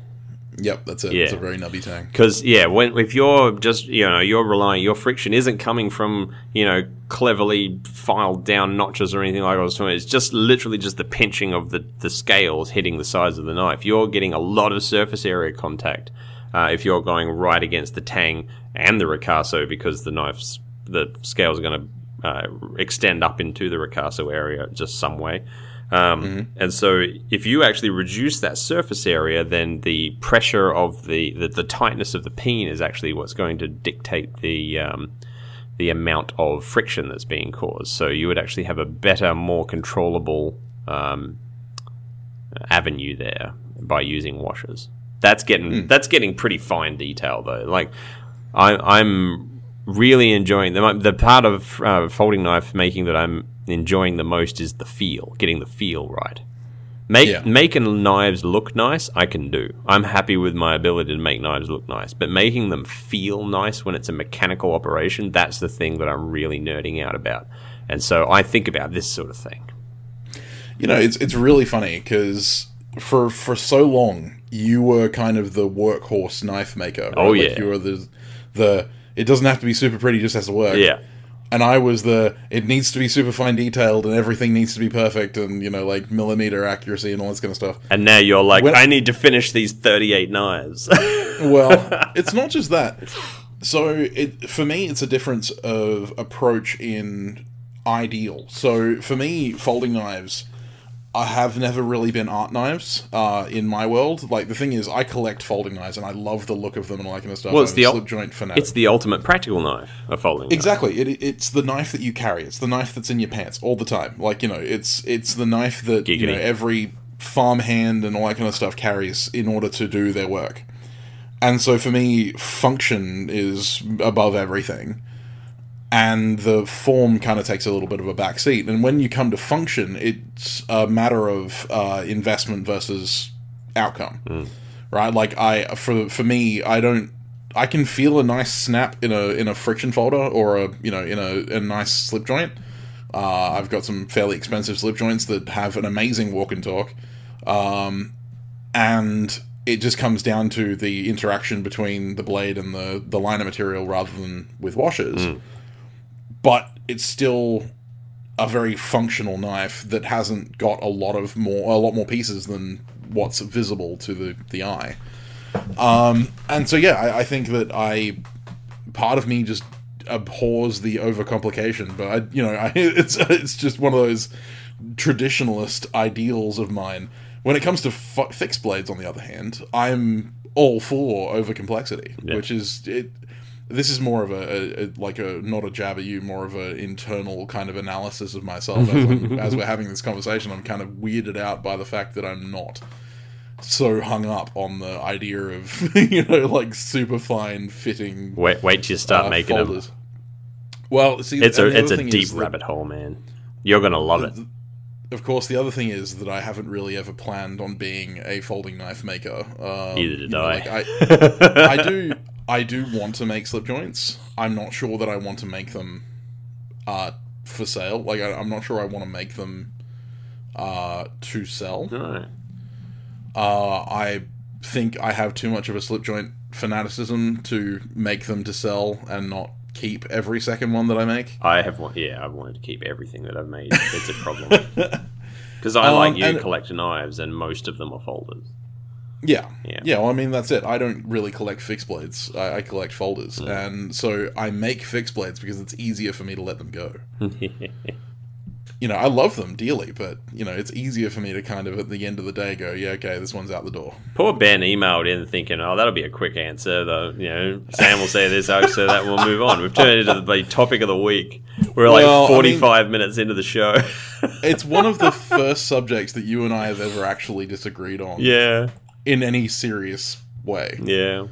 Yep, that's it. Yeah. It's a very nubby tang. Because yeah, when if you're just you know you're relying your friction isn't coming from you know cleverly filed down notches or anything like I was talking. It's just literally just the pinching of the the scales hitting the sides of the knife. You're getting a lot of surface area contact uh, if you're going right against the tang and the ricasso because the knife's the scales are going to uh, extend up into the ricasso area just some way. Um, mm-hmm. And so, if you actually reduce that surface area, then the pressure of the, the, the tightness of the peen is actually what's going to dictate the um, the amount of friction that's being caused. So you would actually have a better, more controllable um, avenue there by using washers. That's getting mm. that's getting pretty fine detail though. Like I, I'm really enjoying the the part of uh, folding knife making that I'm enjoying the most is the feel, getting the feel right. Make Yeah. making knives look nice, I can do. I'm happy with my ability to make knives look nice, but making them feel nice when it's a mechanical operation, that's the thing that I'm really nerding out about. And so I think about this sort of thing. You know, it's it's really funny because for for so long you were kind of the workhorse knife maker. Right? Oh, Like, yeah. you were the the. It doesn't have to be super pretty; it just has to work. Yeah. And I was the. It needs to be super fine detailed, and everything needs to be perfect, and you know, like millimeter accuracy and all this kind of stuff. And now you're like, When- I need to finish these 38 knives. well, it's not just that. So it for me, it's a difference of approach in ideal. So for me, folding knives, I have never really been art knives uh, in my world. Like the thing is, I collect folding knives and I love the look of them and all that kind of stuff. Well, it's I'm the ul- joint fanatic. it's the ultimate practical knife, a folding knife. Exactly. It, it's the knife that you carry. It's the knife that's in your pants all the time. Like you know, it's it's the knife that you know Giggity. every farmhand and all that kind of stuff carries in order to do their work. And so for me, function is above everything, and the form kind of takes a little bit of a back seat. And when you come to function, it's a matter of uh, investment versus outcome, right? Like I for for me, I don't. I can feel a nice snap in a in a friction folder or a you know in a, a nice slip joint. Uh, I've got some fairly expensive slip joints that have an amazing walk and talk, um, and it just comes down to the interaction between the blade and the the liner material rather than with washers. But it's still a very functional knife that hasn't got a lot of more a lot more pieces than what's visible to the the eye. Um, and so yeah, I, I think that I part of me just abhors the overcomplication, but I you know I, it's it's just one of those traditionalist ideals of mine. When it comes to f- fixed blades, on the other hand, I'm all for overcomplexity, Yeah. which is it. This is more of a, a, a like a not a jab at you, more of an internal kind of analysis of myself. As, as we're having this conversation, I'm kind of weirded out by the fact that I'm not so hung up on the idea of you know like super fine fitting Wait, wait till you start uh, making them. Well, see, It's a it's a deep is that- rabbit hole, man. You're gonna love it. Of course, the other thing is that I haven't really ever planned on being a folding knife maker. Um, Neither did you know, I. like, I. I do. I do want to make slip joints. I'm not sure that I want to make them uh, for sale. Like I, I'm not sure I want to make them uh, to sell. Alright. Uh, I think I have too much of a slip joint fanaticism to make them to sell and not keep every second one that I make. I have one. Yeah, I've wanted to keep everything that I've made. It's a problem because I Um, like you collect knives, and most of them are folders. Yeah. Yeah. Yeah, well, I mean, that's it. I don't really collect fixed blades. I, I collect folders. Mm. And so I make fixed blades because it's easier for me to let them go. You know, I love them dearly, but, you know, it's easier for me to kind of, at the end of the day, go, yeah, okay, this one's out the door. Poor Ben emailed in thinking, "Oh, that'll be a quick answer." Though you know, Sam will say this, I'll say that. We'll move on. We've turned into the topic of the week. We're like Well, I mean- forty-five minutes into the show. It's one of the first subjects that you and I have ever actually disagreed on yeah, in any serious way. yeah.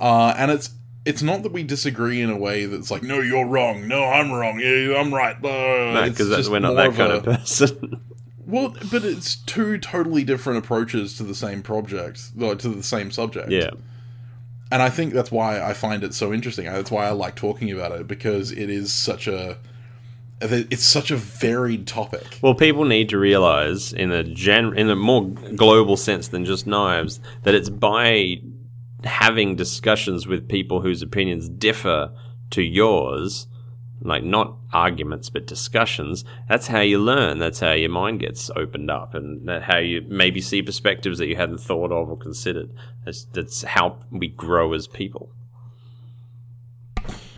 Uh, and it's it's not that we disagree in a way that's like, no, you're wrong, no, I'm wrong, yeah, I'm right. Uh, Because we're not that kind a- of person. Well, but it's two totally different approaches to the same project, to the same subject. yeah, And I think that's why I find it so interesting. That's why I like talking about it because it is such a it's such a varied topic. Well, people need to realize in a gen in a more global sense than just knives that it's by having discussions with people whose opinions differ to yours, like not arguments but discussions. That's how you learn. That's how your mind gets opened up, and that how you maybe see perspectives that you hadn't thought of or considered. That's that's how we grow as people.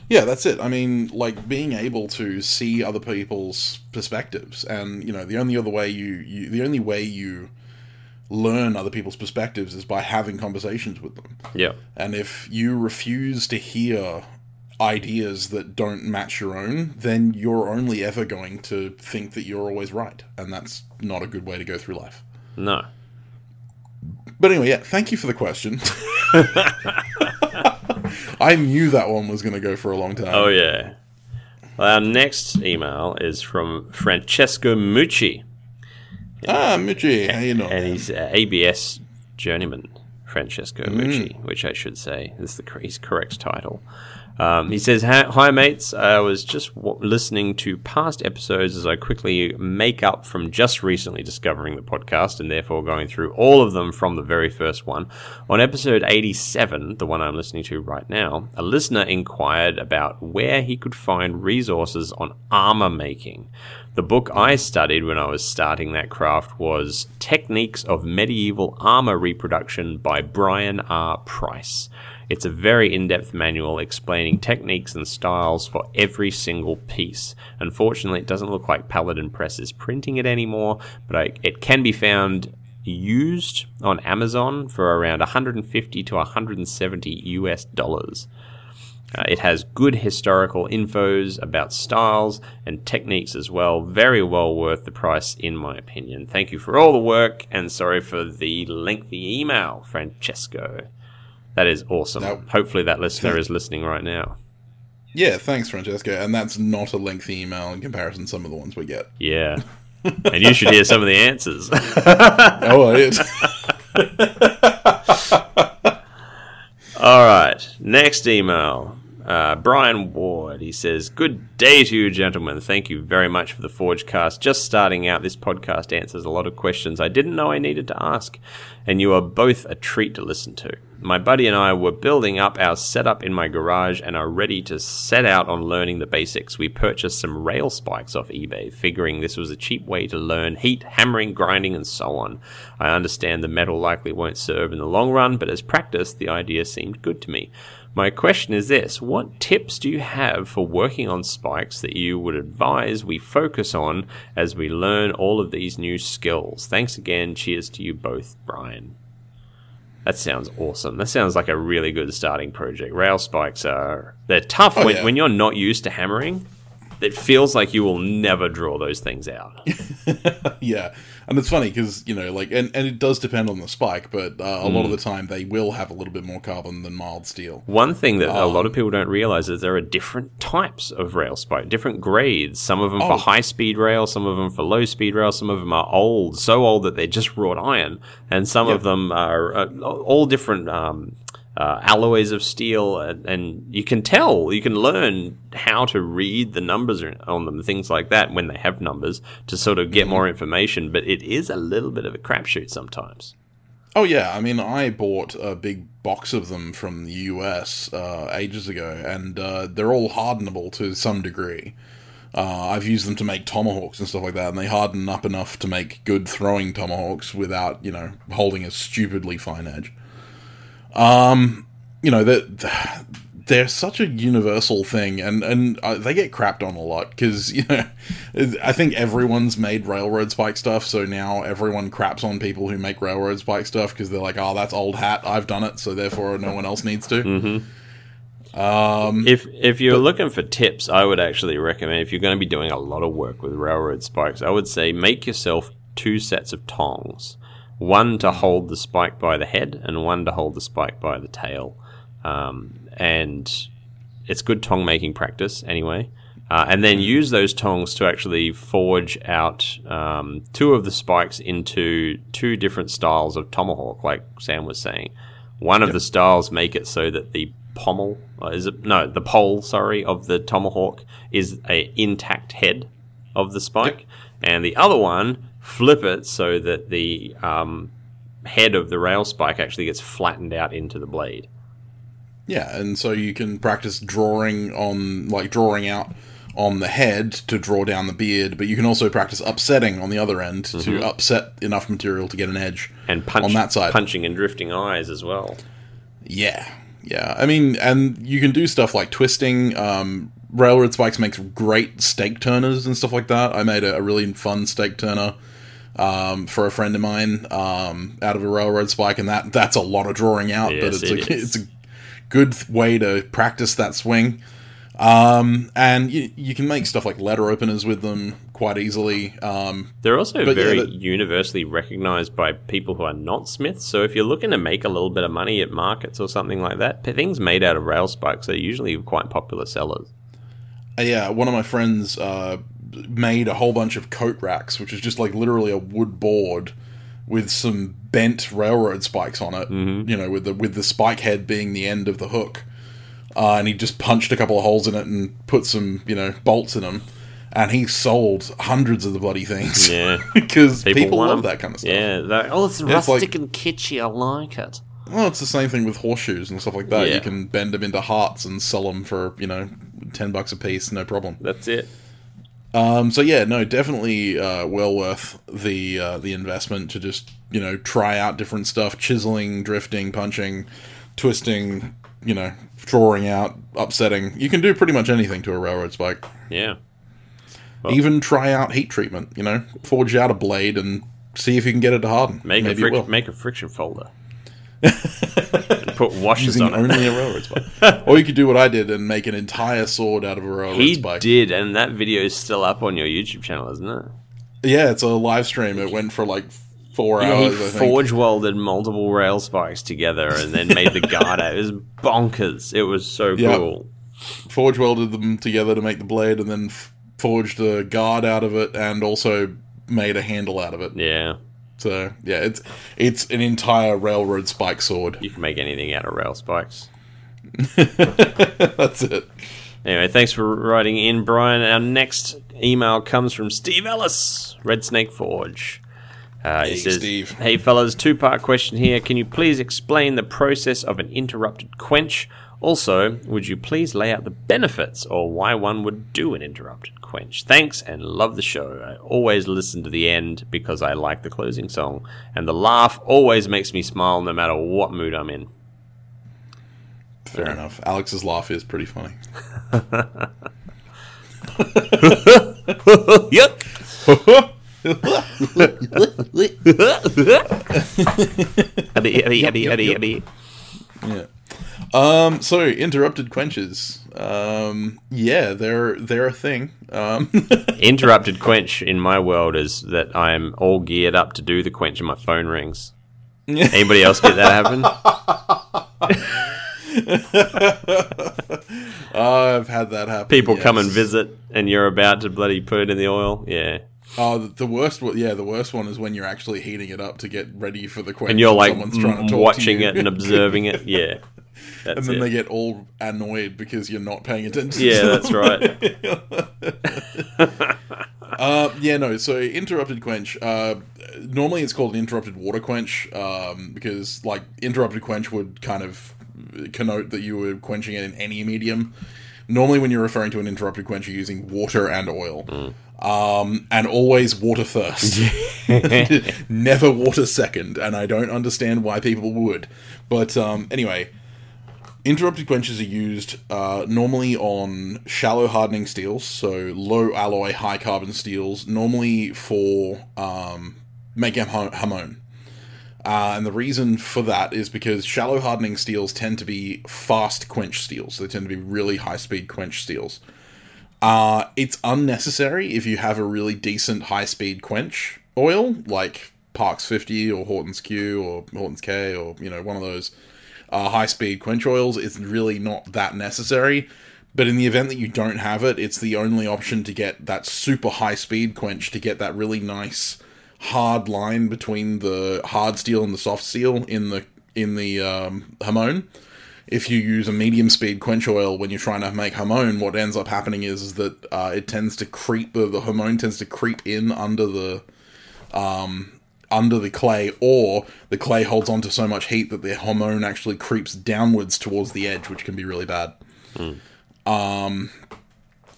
Yeah, that's it. I mean, like being able to see other people's perspectives, and you know, the only other way you, you the only way you learn other people's perspectives is by having conversations with them. Yeah. And if you refuse to hear ideas that don't match your own, then you're only ever going to think that you're always right. And that's not a good way to go through life. No. But anyway, yeah, thank you for the question. I knew that one was going to go for a long time. Oh yeah. Our next email is from Francesco Mucci. Ah, Mucci, how you doing? and he's uh, ABS journeyman Francesco Mucci, which I should say is the his correct title. Um, he says, "Hi, mates. I was just w- listening to past episodes as I quickly make up from just recently discovering the podcast and therefore going through all of them from the very first one. On episode 87, the one I'm listening to right now, a listener inquired about where he could find resources on armor making. The book I studied when I was starting that craft was Techniques of Medieval Armor Reproduction by Brian R. Price. It's a very in depth manual explaining techniques and styles for every single piece. Unfortunately, it doesn't look like Paladin Press is printing it anymore, but I, it can be found used on Amazon for around 150 to 170 US dollars. Uh, it has good historical infos about styles and techniques as well. Very well worth the price, in my opinion. Thank you for all the work, and sorry for the lengthy email, Francesco. That is awesome. That- Hopefully, that listener is listening right now. Yeah, thanks, Francesco. And that's not a lengthy email in comparison to some of the ones we get. Yeah. and you should hear some of the answers. Oh, it. All right. Next email. Uh, Brian Ward. He says, Good day to you, gentlemen. Thank you very much for the Forgecast. Just starting out, this podcast answers a lot of questions I didn't know I needed to ask, and you are both a treat to listen to. My buddy and I were building up our setup in my garage and are ready to set out on learning the basics. We purchased some rail spikes off eBay, figuring this was a cheap way to learn heat, hammering, grinding, and so on. I understand the metal likely won't serve in the long run, but as practice, the idea seemed good to me. My question is this What tips do you have for working on spikes that you would advise we focus on as we learn all of these new skills? Thanks again. Cheers to you both, Brian. That sounds awesome. That sounds like a really good starting project. Rail spikes are they're tough Oh, when, yeah. when you're not used to hammering. It feels like you will never draw those things out. yeah. And it's funny because, you know, like, and, and it does depend on the spike, but uh, a Mm. lot of the time they will have a little bit more carbon than mild steel. One thing that a Oh. lot of people don't realize is there are different types of rail spike, different grades. Some of them Oh. for high speed rail, some of them for low speed rail, some of them are old, so old that they're just wrought iron, and some of them are uh, all different um, uh, alloys of steel. And, and you can tell, you can learn how to read the numbers on them, things like that, when they have numbers to sort of Mm-hmm. get more information. But it is a little bit of a crapshoot sometimes. Oh yeah, I mean, I bought a big box of them from the US uh, ages ago, and uh, they're all hardenable to some degree. Uh, I've used them to make tomahawks and stuff like that, and they harden up enough to make good throwing tomahawks without, you know, holding a stupidly fine edge. Um, you know that they're such a universal thing, and and uh, they get crapped on a lot because you know I think everyone's made railroad spike stuff, so now everyone craps on people who make railroad spike stuff because they're like, oh, that's old hat, I've done it, so therefore no one else needs to. Um, If if you're looking for tips, I would actually recommend if you're going to be doing a lot of work with railroad spikes, I would say make yourself two sets of tongs, one to hold the spike by the head and one to hold the spike by the tail. Um, and it's good tong making practice anyway. Uh, and then use those tongs to actually forge out um, two of the spikes into two different styles of tomahawk, like Sam was saying. One of the styles make it so that the pommel uh, is it no the pole sorry of the tomahawk is a intact head of the spike, and the other one flip it so that the um, head of the rail spike actually gets flattened out into the blade. Yeah, and so you can practice drawing on, like drawing out on the head to draw down the beard, but you can also practice upsetting on the other end to upset enough material to get an edge and punch, on that side. punching and drifting eyes as well. Yeah, yeah. I mean, and you can do stuff like twisting. Um, Railroad Spikes makes great steak turners and stuff like that. I made a, a really fun steak turner um, for a friend of mine um, out of a railroad spike, and that that's a lot of drawing out, but it's it a, is. it's a good way to practice that swing. Um, and you, you can make stuff like letter openers with them quite easily. Um, They're also But yeah, very that- universally recognized by people who are not smiths. So if you're looking to make a little bit of money at markets or something like that, things made out of rail spikes are usually quite popular sellers. Uh, yeah, one of my friends uh, made a whole bunch of coat racks, which is just like literally a wood board with some bent railroad spikes on it. You know, with the with the spike head being the end of the hook. Uh, and he just punched a couple of holes in it and put some, you know, bolts in them. And he sold hundreds of the bloody things. Yeah. because people, love love 'em. that kind of stuff. Yeah. Oh, it's it's like- rustic and kitschy. I like it. Well, it's the same thing with horseshoes and stuff like that. Yeah. You can bend them into hearts and sell them for, you know, 10 bucks a piece, no problem. That's it. Um, so yeah, no, definitely uh, well worth the uh, the investment to just you know try out different stuff, chiseling, drifting, punching, twisting, you know, drawing out, upsetting. You can do pretty much anything to a railroad spike. Yeah. Even try out heat treatment. You know, forge out a blade and see if you can get it to harden. Make Maybe will. fric- make a friction folder. put washers Using on it. only a railroad spike. or you could do what I did and make an entire sword out of a railroad He spike. did, and that video is still up on your YouTube channel, isn't it? Yeah, it's a live stream. It went for like four Yeah, hours. he I think. forge welded multiple rail spikes together and then made the guard out. It was bonkers. It was so Yeah. cool. forge welded them together to make the blade and then f- forged a guard out of it and also made a handle out of it. Yeah, So yeah, it's it's an entire railroad spike sword. you can make anything out of rail spikes. That's it. Anyway, thanks for writing in, Brian. Our next email comes from Steve Ellis, Red Snake Forge. Uh, he Hey, says, Steve. Hey, fellas, two part question here. Can you please explain the process of an interrupted quench? Also, would you please lay out the benefits or why one would do an interrupted quench? Thanks and love the show. I always listen to the end because I like the closing song, and the laugh always makes me smile no matter what mood I'm in. Fair enough. Alex's laugh is pretty funny. Yuck! Yeah. Um. So interrupted quenches. Um. Yeah, they're they're a thing. Um. Interrupted quench in my world is that I'm all geared up to do the quench and my phone rings. Anybody else get that happen? I've had that happen. People come and visit and you're about to bloody put it in the oil. Yeah. Oh, the- worst one. Yeah, the worst one is when you're actually heating it up to get ready for the quench, And you're like someone's trying to mm, talk watching to you. it and observing it. Yeah. That's and then it. they get all annoyed because you're not paying attention. yeah, to that's right. Uh, yeah, no. So interrupted quench. Uh, normally, it's called an interrupted water quench um, because, like, interrupted quench would kind of connote that you were quenching it in any medium. Normally, when you're referring to an interrupted quench, you're using water and oil, um, and always water first. Never water second, and I don't understand why people would. But um, anyway, Interrupted quenches are used uh, normally on shallow hardening steels, so low alloy, high carbon steels, normally for um, hamon. Uh, and the reason for that is because shallow hardening steels tend to be fast quench steels. They tend to be really high speed quench steels. Uh, it's unnecessary if you have a really decent high speed quench oil, like Parks 50 or Houghton's Q or Houghton's K or, you know, one of those uh, high speed quench oils. It's really not that necessary. But in the event that you don't have it, it's the only option to get that super high speed quench to get that really nice hard line between the hard steel and the soft steel in the in the um, hamon. If you use a medium speed quench oil when you're trying to make hamon, what ends up happening is, that uh, it tends to creep the the hamon tends to creep in under the under the clay, or the clay holds on to so much heat that the hamon actually creeps downwards towards the edge, which can be really bad. Um,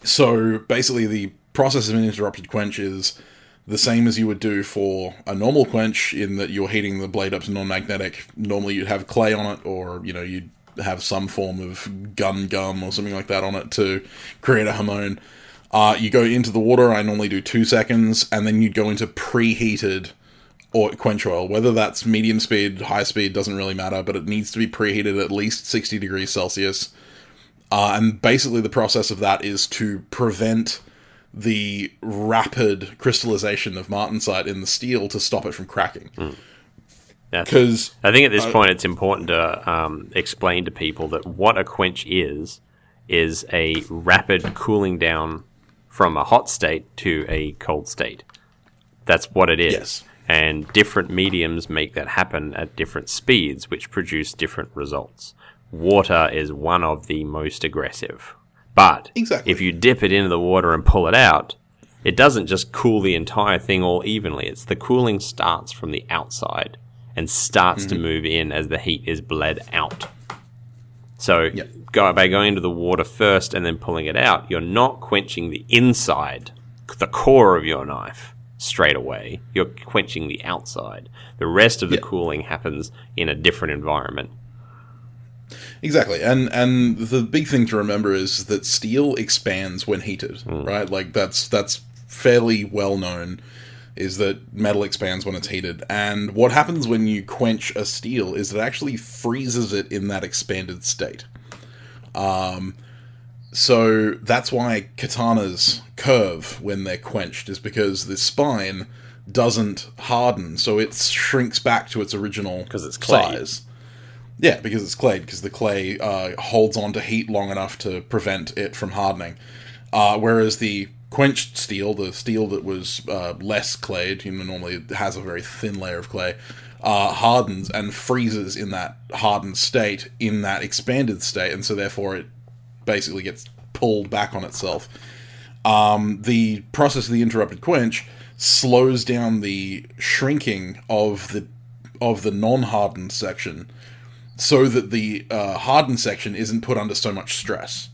so basically, the process of an interrupted quench is the same as you would do for a normal quench, in that you're heating the blade up to non-magnetic. Normally, you'd have clay on it, or you know, you'd have some form of gun gum or something like that on it to create a hamon. Uh, you go into the water. I normally do two seconds, and then you'd go into preheated or quench oil. Whether that's medium speed, high speed, doesn't really matter, but it needs to be preheated at least 60 degrees Celsius. Uh, and basically, the process of that is to prevent the rapid crystallization of martensite in the steel to stop it from cracking. Because I think at this point it's important to um, explain to people that what a quench is is a rapid cooling down from a hot state to a cold state. That's what it is. Yes. And different mediums make that happen at different speeds, which produce different results. Water is one of the most aggressive. But Exactly. if you dip it into the water and pull it out, it doesn't just cool the entire thing all evenly. It's the cooling starts from the outside and starts to mm-hmm. move in as the heat is bled out. So Yep. go, by going into the water first and then pulling it out, you're not quenching the inside, the core of your knife straight away. You're quenching the outside. The rest of the Yeah. cooling happens in a different environment. Exactly, and and the big thing to remember is that steel expands when heated, right? Like that's that's fairly well known. Is that metal expands when it's heated, and what happens when you quench a steel is it actually freezes it in that expanded state. Um, so that's why katanas curve when they're quenched, is because the spine doesn't harden, so it shrinks back to its original because it's clay. size. Yeah, because it's clay, because the clay uh, holds on to heat long enough to prevent it from hardening. Uh, whereas the quenched steel, the steel that was uh, less clayed, you know, normally has a very thin layer of clay, uh, hardens and freezes in that hardened state, in that expanded state, and so therefore it basically gets pulled back on itself. Um, the process of the interrupted quench slows down the shrinking of the of the non-hardened section so that the uh, hardened section isn't put under so much stress.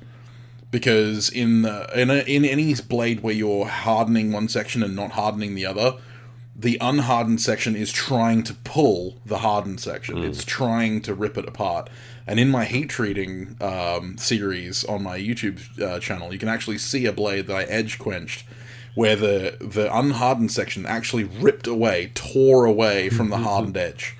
Because in uh, in a, in any blade where you're hardening one section and not hardening the other, the unhardened section is trying to pull the hardened section. It's trying to rip it apart. And in my heat treating um, series on my YouTube uh, channel, you can actually see a blade that I edge quenched, where the the unhardened section actually ripped away, tore away from the hardened edge.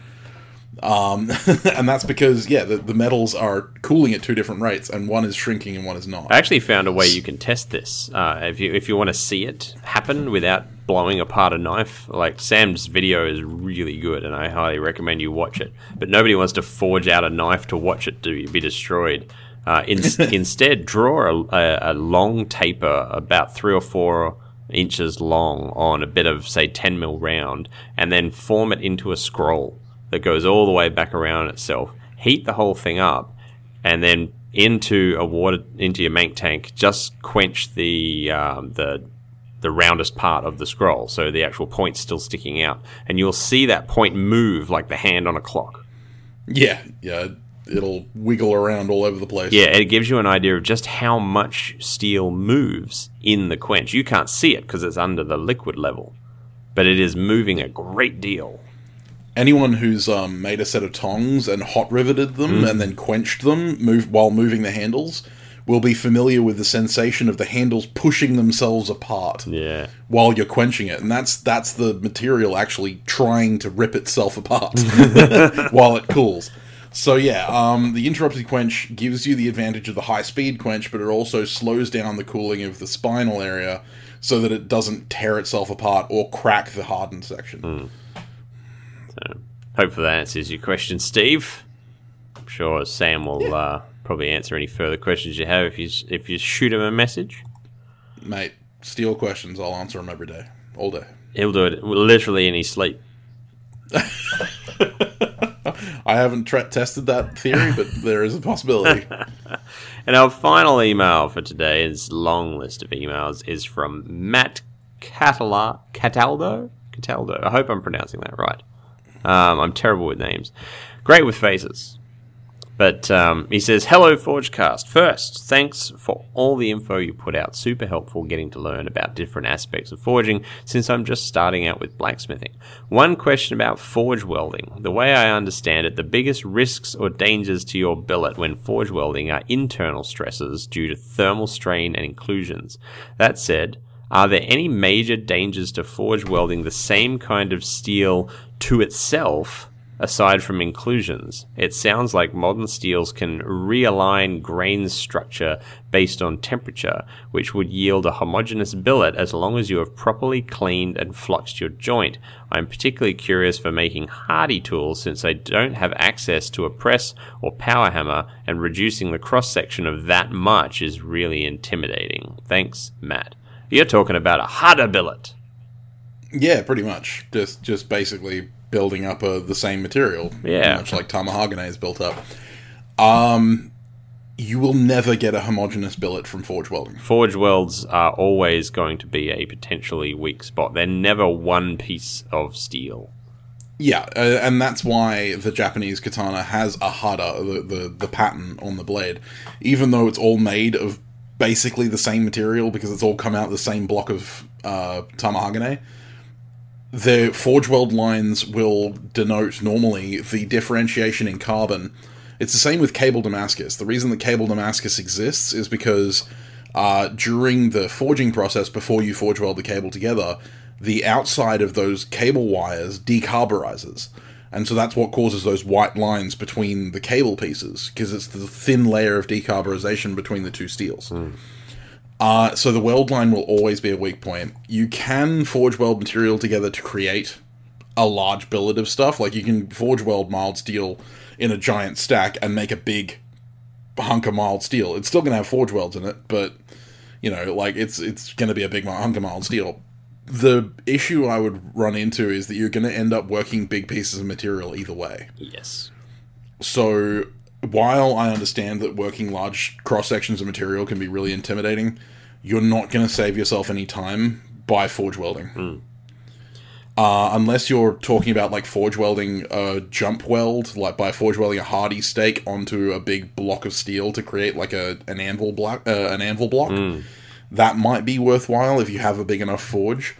Um, and that's because yeah, the, the metals are cooling at two different rates, and one is shrinking and one is not. I actually found a way you can test this. Uh, if you if you want to see it happen without blowing apart a knife, like Sam's video is really good, and I highly recommend you watch it. But nobody wants to forge out a knife to watch it to be destroyed. Uh, in, instead, draw a, a, a long taper about three or four inches long on a bit of say 10 mil round, and then form it into a scroll that goes all the way back around itself. Heat the whole thing up, and then into a water into your mank tank. Just quench the um, the the roundest part of the scroll, so the actual point's still sticking out, and you'll see that point move like the hand on a clock. Yeah, yeah, it'll wiggle around all over the place. Yeah, it gives you an idea of just how much steel moves in the quench. You can't see it because it's under the liquid level, but it is moving a great deal. Anyone who's um, made a set of tongs and hot riveted them and then quenched them move while moving the handles will be familiar with the sensation of the handles pushing themselves apart Yeah. while you're quenching it. And that's that's the material actually trying to rip itself apart while it cools. So yeah um, the interrupted quench gives you the advantage of the high speed quench but it also slows down the cooling of the spinal area so that it doesn't tear itself apart or crack the hardened section. So, hopefully that answers your question, Steve. I'm sure Sam will uh, probably answer any further questions you have if you if you shoot him a message. Mate, steel questions. I'll answer them every day, all day. He'll do it literally in his sleep. I haven't tra- tested that theory, but there is a possibility. And our final email for today's long list of emails is from Matt Catala- Cataldo. Cataldo. I hope I'm pronouncing that right. Um, I'm terrible with names. Great with faces. But um, he says, Hello, Forgecast. First, thanks for all the info you put out. Super helpful getting to learn about different aspects of forging since I'm just starting out with blacksmithing. One question about forge welding. The way I understand it, the biggest risks or dangers to your billet when forge welding are internal stresses due to thermal strain and inclusions. That said, are there any major dangers to forge welding the same kind of steel to itself aside from inclusions? It sounds like modern steels can realign grain structure based on temperature, which would yield a homogeneous billet as long as you have properly cleaned and fluxed your joint. I'm particularly curious for making hardy tools since I don't have access to a press or power hammer, and reducing the cross section of that much is really intimidating. Thanks, Matt. You're talking about a harder billet. Yeah, pretty much. Just just basically building up a, the same material. Yeah. much like Tamahagane is built up. Um, you will never get a homogeneous billet from forge welding. Forge welds are always going to be a potentially weak spot. They're never one piece of steel. Yeah, uh, and that's why the Japanese katana has a hada, the, the the pattern on the blade, even though it's all made of basically the same material because it's all come out the same block of uh, tamahagane. The forge weld lines will denote normally the differentiation in carbon. It's the same with cable Damascus. The reason the cable Damascus exists is because uh, during the forging process, before you forge weld the cable together, the outside of those cable wires decarburizes. And so that's what causes those white lines between the cable pieces, because it's the thin layer of decarburization between the two steels. Uh, so the weld line will always be a weak point. You can forge weld material together to create a large billet of stuff. Like you can forge weld mild steel in a giant stack and make a big hunk of mild steel. It's still going to have forge welds in it, but you know, like it's it's going to be a big hunk of mild steel. The issue I would run into is that you're going to end up working big pieces of material either way. Yes. So while I understand that working large cross sections of material can be really intimidating, you're not going to save yourself any time by forge welding. Uh, unless you're talking about like forge welding a jump weld, like by forge welding a hardy stake onto a big block of steel to create like a an anvil block, uh, an anvil block. That might be worthwhile if you have a big enough forge.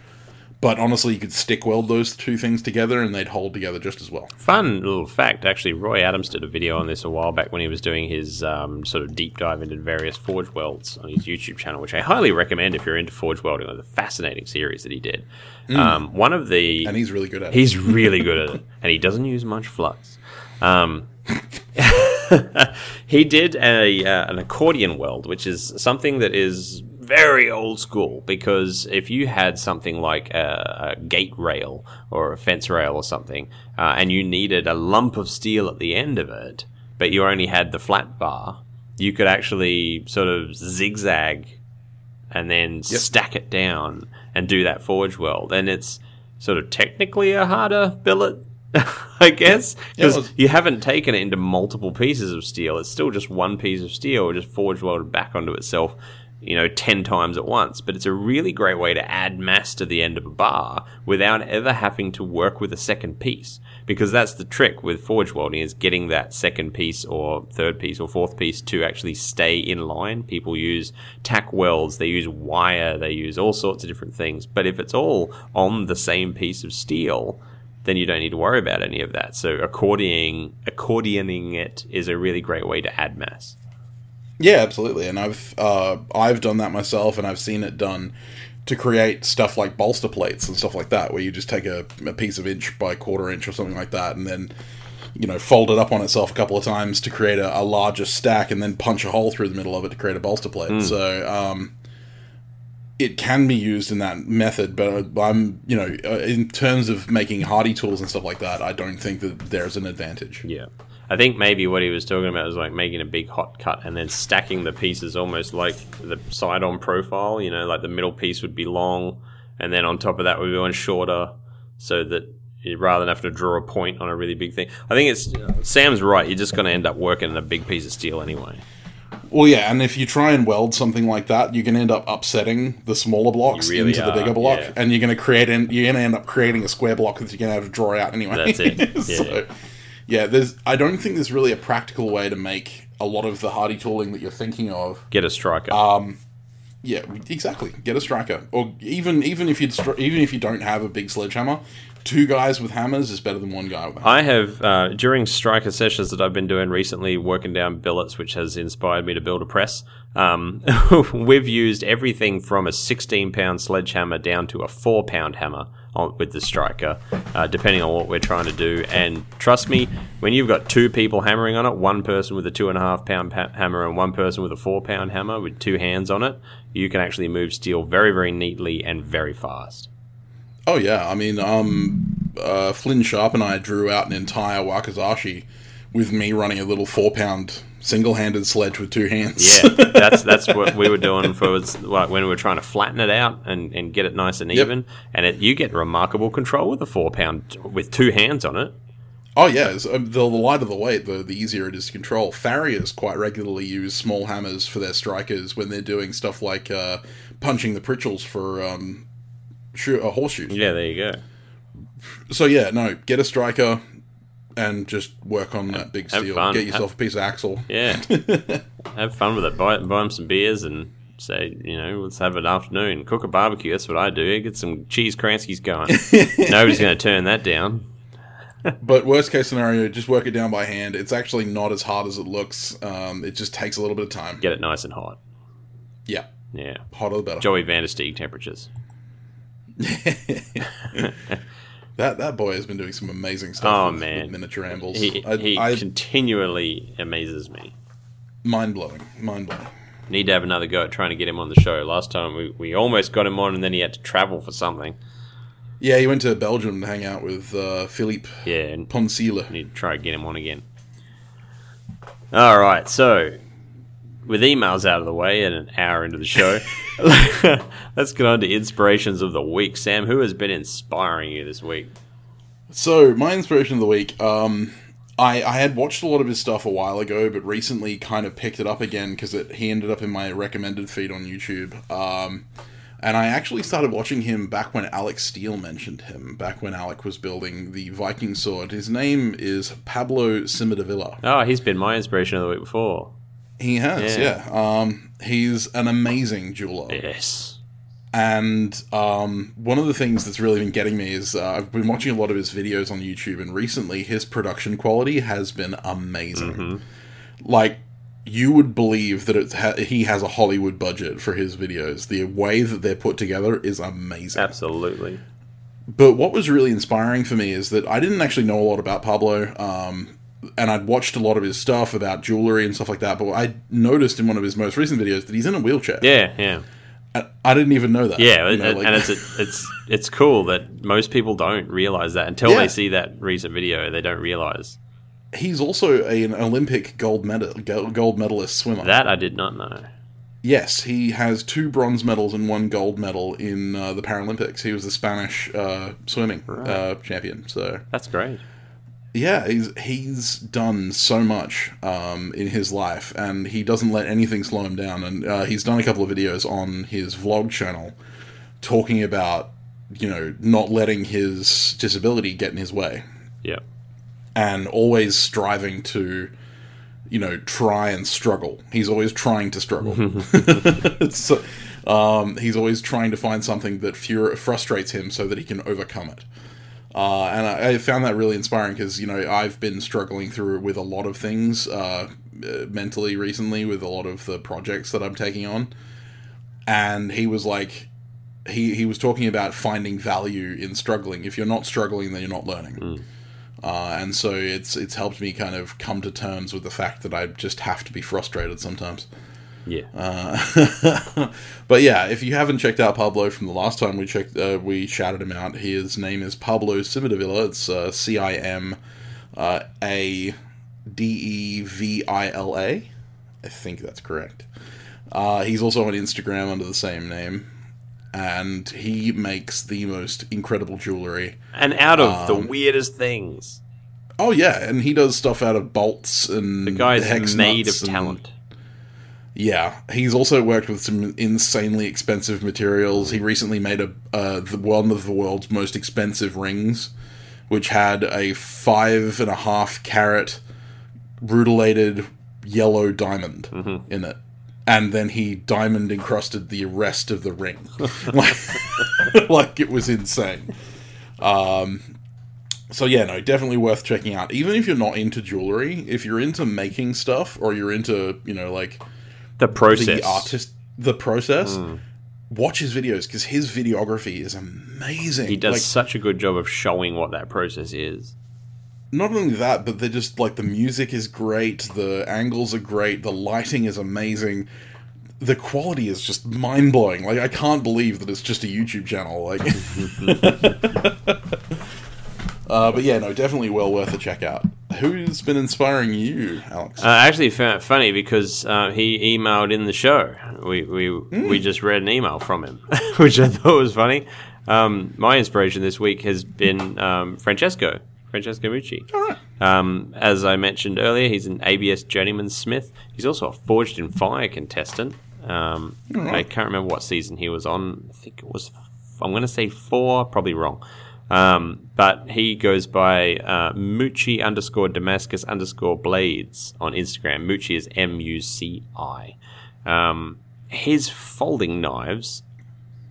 But honestly, you could stick weld those two things together and they'd hold together just as well. Fun little fact, actually, Roy Adams did a video on this a while back when he was doing his um, sort of deep dive into various forge welds on his YouTube channel, which I highly recommend if you're into forge welding. It was a fascinating series that he did. Um, one of the And he's really good at it. He's really good at it, and he doesn't use much flux. Um, he did a uh, an accordion weld, which is something that is very old school. Because if you had something like a, a gate rail or a fence rail or something, uh, and you needed a lump of steel at the end of it, but you only had the flat bar, you could actually sort of zigzag and then stack it down and do that forge weld. And it's sort of technically a harder billet, I guess, because well- you haven't taken it into multiple pieces of steel. It's still just one piece of steel, just forge welded back onto itself. You know, 10 times at once, but it's a really great way to add mass to the end of a bar without ever having to work with a second piece. Because that's the trick with forge welding is getting that second piece or third piece or fourth piece to actually stay in line. People use tack welds, they use wire, they use all sorts of different things. But if it's all on the same piece of steel, then you don't need to worry about any of that. So accordioning, accordioning it is a really great way to add mass. Yeah, absolutely. And I've uh, I've done that myself, and I've seen it done to create stuff like bolster plates and stuff like that, where you just take a, a piece of inch by quarter inch or something like that, and then you know fold it up on itself a couple of times to create a, a larger stack, and then punch a hole through the middle of it to create a bolster plate. So. Um, it can be used in that method, but I'm, you know, uh, in terms of making hardy tools and stuff like that, I don't think that there's an advantage. Yeah. I think maybe what he was talking about was like making a big hot cut and then stacking the pieces almost like the side on profile, you know, like the middle piece would be long and then on top of that would be one shorter so that you, rather than have to draw a point on a really big thing. I think it's Sam's right. You're just going to end up working in a big piece of steel anyway. Well, yeah, and if you try and weld something like that, you can end up upsetting the smaller blocks really into the bigger block, yeah. and you're going to create an, you're going to end up creating a square block that you're going to have to draw out anyway. That's it, so, yeah, there's. I don't think there's really a practical way to make a lot of the hardy tooling that you're thinking of. Get a striker. Um, Yeah, exactly. Get a striker, or even even if you even if you don't have a big sledgehammer, two guys with hammers is better than one guy with a hammer. I have, uh, during striker sessions that I've been doing recently, working down billets, which has inspired me to build a press. Um, we've used everything from a 16 pound sledgehammer down to a 4 pound hammer with the striker, uh, depending on what we're trying to do. And trust me, when you've got two people hammering on it, one person with a 2.5 pound pa- hammer and one person with a 4 pound hammer with two hands on it, you can actually move steel very, very neatly and very fast. Oh yeah, I mean, um, uh, Flynn Sharp and I drew out an entire Wakizashi with me running a little four pound single handed sledge with two hands. Yeah, that's that's what we were doing for like when we were trying to flatten it out and, and get it nice and Yep. even. And it, you get remarkable control with a four pound with two hands on it. Oh yeah, um, the, the lighter the weight, the, the easier it is to control. Farriers quite regularly use small hammers for their strikers when they're doing stuff like uh, punching the pritchels for um, shoe, uh, horseshoes. Yeah, there you go. So yeah, no, get a striker and just work on that big have steel. fun. Get yourself a piece of axle. Yeah, have fun with it. Buy buy them some beers and say, you know, let's have an afternoon. Cook a barbecue. That's what I do. Get some cheese kranskis going. Nobody's going to turn that down. But worst case scenario, just work it down by hand. It's actually not as hard as it looks. Um, it just takes a little bit of time. Get it nice and hot. Yeah, Yeah, hotter the better. Joey Vandersteeg temperatures. That that boy has been doing some amazing stuff. Oh with, man, with miniature anvils. He, I, he I continually amazes me. mind blowing, mind blowing. Need to have another go at trying to get him on the show. Last time we, we almost got him on, and then he had to travel for something. Yeah, he went to Belgium to hang out with uh, Philippe Yeah, and Ponsila. need to try to get him on again. All right, so with emails out of the way and an hour into the show, let's get on to inspirations of the week. Sam, who has been inspiring you this week? So my inspiration of the week, um, I I had watched a lot of his stuff a while ago, but recently kind of picked it up again because he ended up in my recommended feed on YouTube. Um, and I actually started watching him back when Alec Steele mentioned him, back when Alec was building the Viking sword. His name is Pablo Cimadevilla. Oh, he's been my inspiration of the week before. He has, Yeah. yeah. Um, he's an amazing jeweler. Yes. And um, one of the things that's really been getting me is uh, I've been watching a lot of his videos on YouTube, and recently his production quality has been amazing. Like, you would believe that ha- he has a Hollywood budget for his videos. The way that they're put together is amazing. Absolutely. But what was really inspiring for me is that I didn't actually know a lot about Pablo, um, and I'd watched a lot of his stuff about jewelry and stuff like that. But I noticed in one of his most recent videos that he's in a wheelchair. Yeah, yeah. I, I didn't even know that. Yeah, You know, and, like- and it's it's it's cool that most people don't realize that until Yeah. they see that recent video. They don't realize he's also a, an Olympic gold medal gold medalist swimmer. that. I did not know. yes, he has two bronze medals and one gold medal in uh, the Paralympics. He was the Spanish uh, swimming uh, champion. So That's great. Yeah, he's he's done so much um, in his life, and he doesn't let anything slow him down. And uh, he's done a couple of videos on his vlog channel talking about you know not letting his disability get in his way Yeah. and always striving to you know try and struggle he's always trying to struggle so, um, he's always trying to find something that frustrates him so that he can overcome it uh, and I, I found that really inspiring because you know I've been struggling through with a lot of things uh, uh, mentally recently with a lot of the projects that I'm taking on, and he was like, he he was talking about finding value in struggling. If you're not struggling, then you're not learning. Uh, and so it's it's helped me kind of come to terms with the fact that I just have to be frustrated sometimes. Yeah. Uh, but yeah, if you haven't checked out Pablo from the last time we checked, uh, we shouted him out. His name is Pablo Cimadevilla. It's uh, C I M uh, A D E V I L A. I think that's correct. Uh, he's also on Instagram under the same name, and he makes the most incredible jewelry. and out of um, the weirdest things, Oh yeah, and he does stuff out of bolts and the guy's hex made of and- talent. Yeah, he's also worked with some insanely expensive materials. He recently made a uh, the, one of the world's most expensive rings, which had a five and a half carat rutilated yellow diamond in it, and then he diamond encrusted the rest of the ring, like, like it was insane. Um, so yeah, no, definitely worth checking out. Even if you're not into jewelry, if you're into making stuff or you're into you know like The process. the artist the process. Watch his videos because his videography is amazing. He does like such a good job of showing what that process is. not only that but they're just like the music is great the angles are great the lighting is amazing. The quality is just mind-blowing. Like i can't believe that it's just a youtube channel like. Uh, but yeah no definitely well worth a check out Who's been inspiring you, Alex? Uh, actually funny because uh, he emailed in the show. We we we just read an email from him, which I thought was funny. Um, my inspiration this week has been um, Francesco Francesco Mucci. All right. Um, as I mentioned earlier, he's an ABS journeyman smith. He's also a Forged in Fire contestant. Um, I can't remember what season he was on. I think it was. I'm going to say four. Probably wrong. Um, but he goes by uh, Mucci underscore Damascus underscore Blades on Instagram. Mucci is M U C I. Um, his folding knives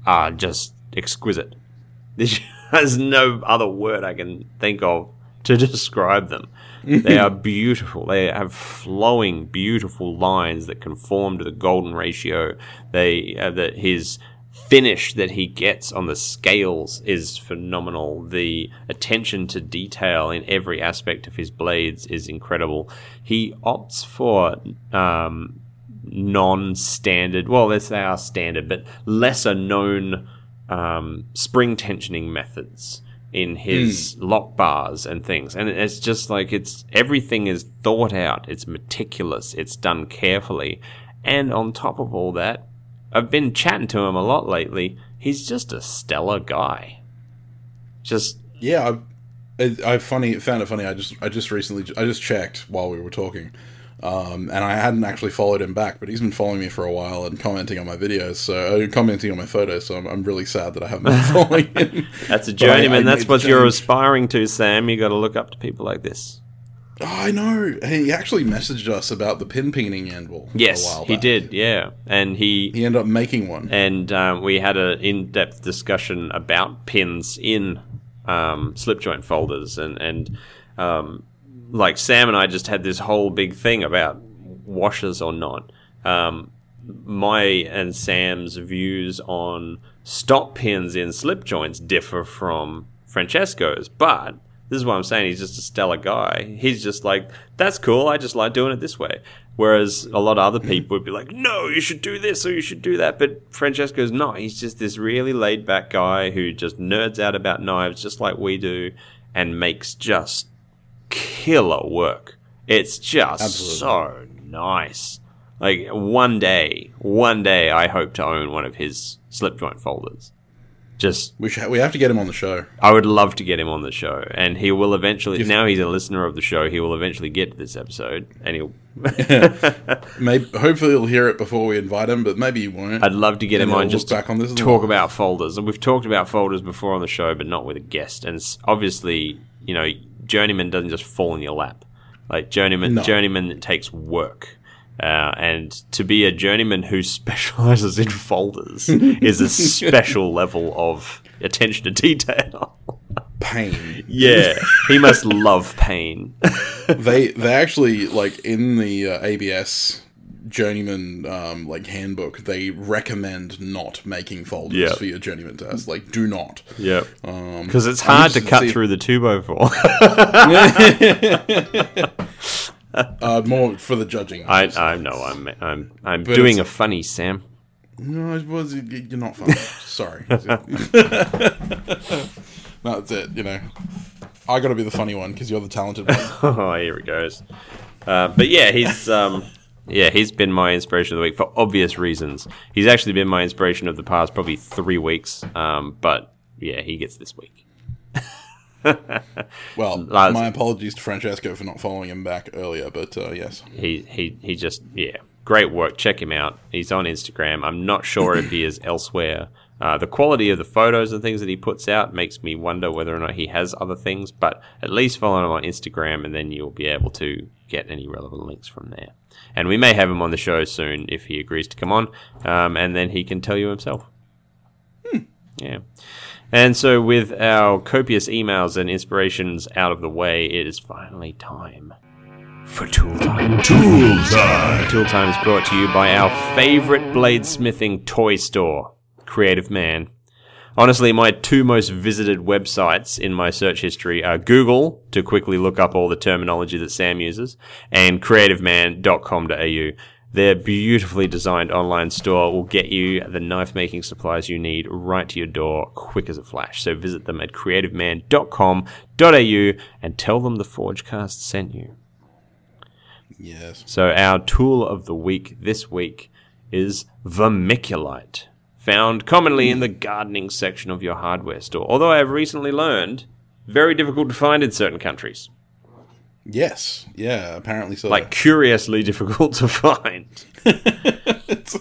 are just exquisite. There's no other word I can think of to describe them. they are beautiful. They have flowing, beautiful lines that conform to the golden ratio. They uh, that his finish that he gets on the scales is phenomenal. The attention to detail in every aspect of his blades is incredible. He opts for um, non-standard. Well, let's say are standard, but lesser known um, spring tensioning methods in his lock bars and things. And it's just like it's everything is thought out, it's meticulous, it's done carefully. And on top of all that, I've been chatting to him a lot lately. He's just a stellar guy. Just Yeah, I, I, I funny found it funny. I just I just recently I just checked while we were talking, um, and I hadn't actually followed him back, but he's been following me for a while and commenting on my videos, so uh, commenting on my photos. So I'm, I'm really sad that I haven't been following him. that's a But I- journeyman. I that's what you're aspiring to, Sam. You got to look up to people like this. Oh, I know. He actually messaged us about the pin peening anvil. a Yes, he did. Yeah, and he He ended up making one. and um, we had an in-depth discussion about pins in um, slip joint folders and and um, like Sam and I just had this whole big thing about washers or not. Um, my and Sam's views on stop pins in slip joints differ from Francesco's, but this is what I'm saying. He's just a stellar guy. He's just like, that's cool. I just like doing it this way. Whereas a lot of other mm-hmm. people would be like, no, you should do this or you should do that. But Francesco's not. He's just this really laid back guy who just nerds out about knives just like we do and makes just killer work. It's just Absolutely. so nice. Like one day, one day, I hope to own one of his slip joint folders. Just, We should, we have to get him on the show. I would love to get him on the show, and he will eventually. If- now he's a listener of the show. He will eventually get to this episode, and he'll. Maybe hopefully he'll hear it before we invite him, but maybe he won't. I'd love to get And him on just back on this talk about folders. And we've talked about folders before on the show, but not with a guest. And obviously, you know, journeyman doesn't just fall in your lap. Like journeyman, No. journeyman takes work. Uh, and to be a journeyman who specializes in folders is a special level of attention to detail. Pain. yeah, he must love pain. they they actually like in the uh, ABS journeyman um, like handbook they recommend not making folders Yeah. for your journeyman test. Like, do not. yep. Um, Because it's hard to cut see- through the 2x4. uh, more for the judging. I, I know I'm I'm I'm But doing a it's- funny Sam. No, it was you're not funny. Sorry. no, that's it. You know, I got to be the funny one because you're the talented one. oh, here it goes. Uh, but yeah, he's um, yeah he's been my inspiration of the week for obvious reasons. He's actually been my inspiration of the past probably three weeks. Um, but yeah, he gets this week. Well, Lads. my apologies to Francesco for not following him back earlier, but uh, yes, He he he just yeah great work. Check him out. He's on Instagram. I'm not sure if he is elsewhere. Uh, the quality of the photos and things that he puts out makes me wonder whether or not he has other things. But at least follow him on Instagram, and then you'll be able to get any relevant links from there. And we may have him on the show soon if he agrees to come on, um, and then he can tell you himself. Yeah. And so, with our copious emails and inspirations out of the way, it is finally time for Tool Time. Tool time. Tool Time is brought to you by our favorite bladesmithing toy store, Creative Man. Honestly, my two most visited websites in my search history are Google to quickly look up all the terminology that Sam uses and creativeman.com.au. Their beautifully designed online store will get you the knife making supplies you need right to your door quick as a flash. So visit them at creativeman.com.au and tell them the Forgecast sent you. Yes. So our tool of the week this week is vermiculite, found commonly in the gardening section of your hardware store. Although I have recently learned, very difficult to find in certain countries. Yes. Yeah. Apparently so. Like curiously difficult to find. it's,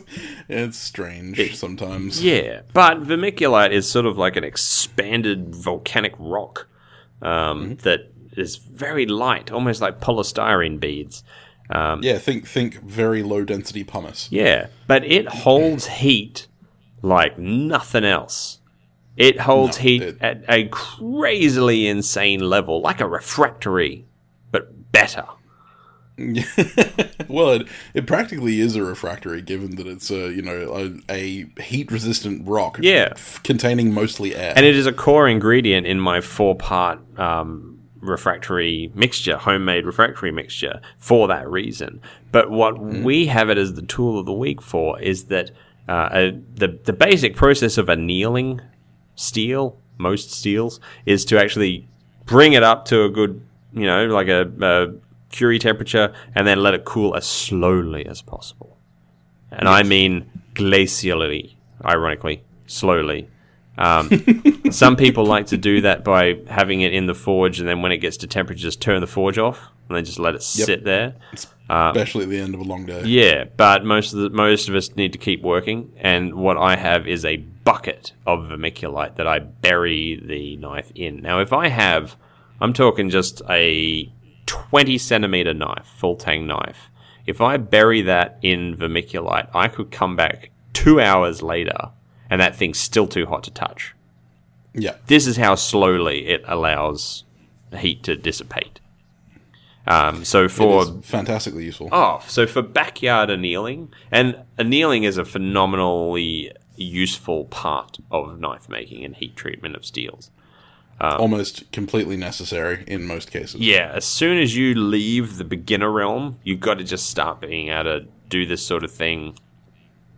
it's strange sometimes. Yeah, but vermiculite is sort of like an expanded volcanic rock um, that is very light, almost like polystyrene beads. Um, Yeah. Think think very low density pumice. Yeah, but it holds heat like nothing else. It holds No, heat it- at a crazily insane level, like a refractory, better. Well, it, it practically is a refractory, given that it's a you know a, a heat resistant rock. Yeah. f- containing mostly air. And it is a core ingredient in my four part um, refractory mixture, homemade refractory mixture, for that reason. But what we have it as the tool of the week for is that uh, a, the, the basic process of annealing steel, most steels, is to actually bring it up to a good, you know, like a, a Curie temperature and then let it cool as slowly as possible. And I mean glacially, ironically, slowly. Um, some people like to do that by having it in the forge, and then when it gets to temperature, just turn the forge off and then just let it sit there. especially at the end of a long day. Yeah, but most of the, most of us need to keep working, and what I have is a bucket of vermiculite that I bury the knife in. Now, if I have, I'm talking just a 20 centimeter knife, full tang knife. If I bury that in vermiculite, I could come back two hours later, and that thing's still too hot to touch. Yeah. This is how slowly it allows heat to dissipate. Um, so for fantastically useful. Oh, so for backyard annealing, and annealing is a phenomenally useful part of knife making and heat treatment of steels. Um, almost completely necessary in most cases. Yeah, as soon as you leave the beginner realm, you've got to just start being able to do this sort of thing,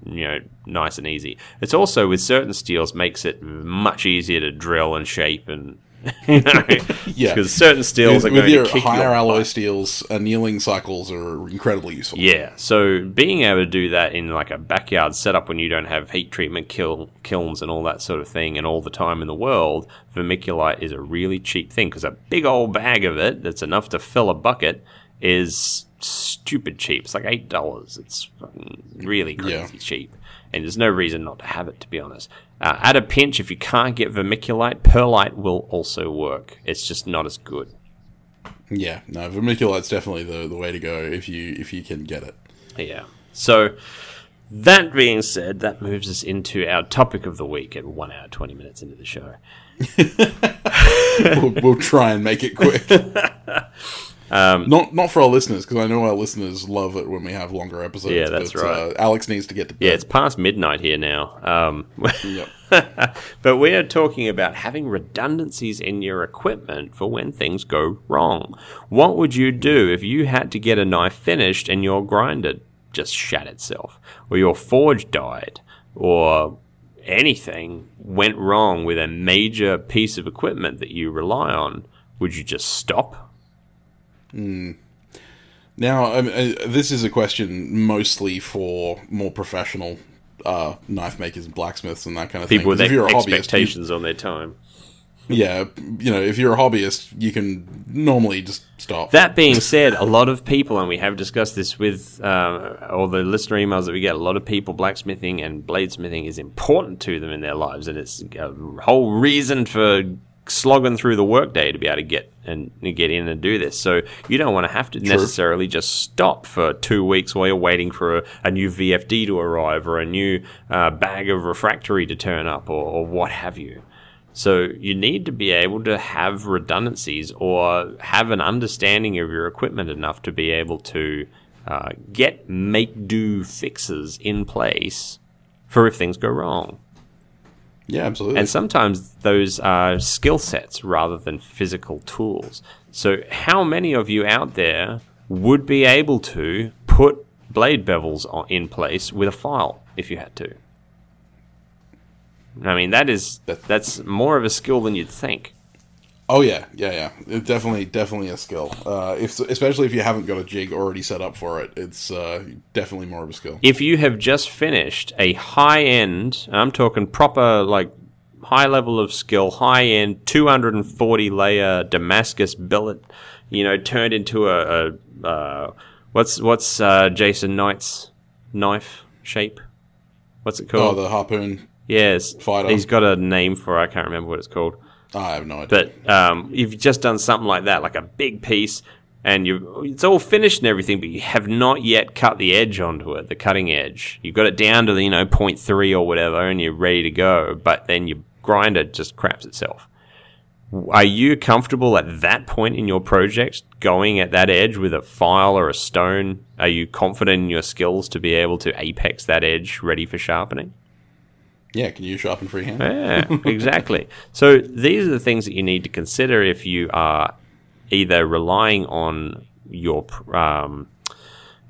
you know, nice and easy. It's also with certain steels makes it much easier to drill and shape and you know, Yeah. because certain steels With, are with going your to kick higher your alloy butt. steels, uh, annealing cycles are incredibly useful. Yeah, so being able to do that in like a backyard setup when you don't have heat treatment kil- kilns and all that sort of thing and all the time in the world, vermiculite is a really cheap thing because a big old bag of it that's enough to fill a bucket is stupid cheap. It's like eight dollars. It's really crazy Yeah. cheap, and there's no reason not to have it. To be honest, uh, at a pinch, if you can't get vermiculite, perlite will also work. It's just not as good. Yeah, no, vermiculite's definitely the, the way to go if you if you can get it. Yeah. So, that being said, that moves us into our topic of the week at one hour, 20 minutes into the show. we'll, we'll try and make it quick. Um, not not for our listeners because I know our listeners love it when we have longer episodes. Yeah, that's but, right. Uh, Alex needs to get to bed. Yeah, it's past midnight here now. Um, Yep. but we are talking about having redundancies in your equipment for when things go wrong. What would you do if you had to get a knife finished and your grinder just shat itself, or your forge died, or anything went wrong with a major piece of equipment that you rely on? Would you just stop? Now, um, uh, this is a question mostly for more professional uh, knife makers, and blacksmiths, and that kind of People thing. with 'Cause if you're a hobbyist, you- expectations on their time. yeah, you know, if you're a hobbyist, you can normally just stop. That being said, a lot of people, and we have discussed this with uh, all the listener emails that we get, a lot of people, blacksmithing and bladesmithing is important to them in their lives, and it's a whole reason for slogging through the workday to be able to get and get in and do this. So you don't want to have to necessarily just stop for two weeks while you're waiting for a, a new VFD to arrive or a new uh, bag of refractory to turn up or, or what have you. So you need to be able to have redundancies or have an understanding of your equipment enough to be able to uh, get make do fixes in place for if things go wrong. Yeah, absolutely. And sometimes those are skill sets rather than physical tools. So how many of you out there would be able to put blade bevels on, in place with a file if you had to. I mean, that is that's more of a skill than you'd think. Oh yeah, yeah, yeah. It definitely, definitely a skill. Uh, if especially if you haven't got a jig already set up for it, it's uh, definitely more of a skill. If you have just finished a high end, I'm talking proper like high level of skill, high end, 240 layer Damascus billet, you know, turned into a, a uh, what's what's uh, Jason Knight's knife shape? What's it called? Oh, the harpoon. yes, fighter. He's got a name for. it, I can't remember what it's called. I have no idea. But um, you've just done something like that, like a big piece, and you it's all finished and everything, but you have not yet cut the edge onto it, the cutting edge. You've got it down to the you know 0.3 or whatever, and you're ready to go. But then your grinder just craps itself. Are you comfortable at that point in your project going at that edge with a file or a stone? Are you confident in your skills to be able to apex that edge ready for sharpening? Yeah, can you sharpen freehand? Yeah, exactly. So these are the things that you need to consider if you are either relying on your um,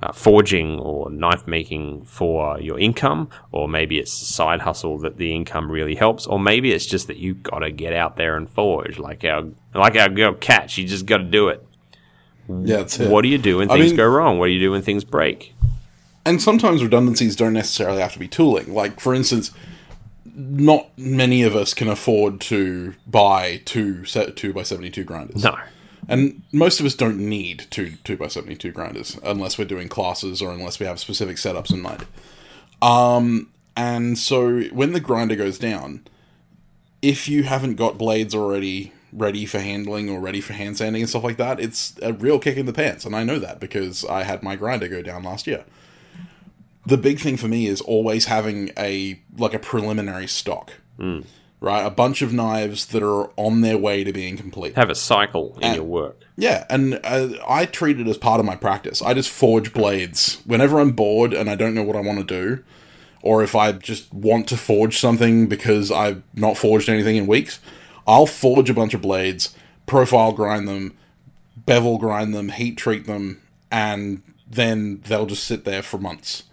uh, forging or knife making for your income, or maybe it's a side hustle that the income really helps, or maybe it's just that you've got to get out there and forge, like our like our girl Cat. You just got to do it. Yeah, that's it. What do you do when I things mean- go wrong? What do you do when things break? and sometimes redundancies don't necessarily have to be tooling. Like, for instance, not many of us can afford to buy two set two by seventy two grinders. No. And most of us don't need two two by seventy two grinders unless we're doing classes or unless we have specific setups in mind. Um, and so when the grinder goes down, if you haven't got blades already ready for handling or ready for hand sanding and stuff like that, it's a real kick in the pants. And I know that because I had my grinder go down last year. The big thing for me is always having a like a preliminary stock. Right? A bunch of knives that are on their way to being complete. Have a cycle in And- your work. Yeah, and uh, I treat it as part of my practice. I just forge blades whenever I'm bored and I don't know what I want to do, or if I just want to forge something because I've not forged anything in weeks. I'll forge a bunch of blades, profile grind them, bevel grind them, heat treat them, and then they'll just sit there for months.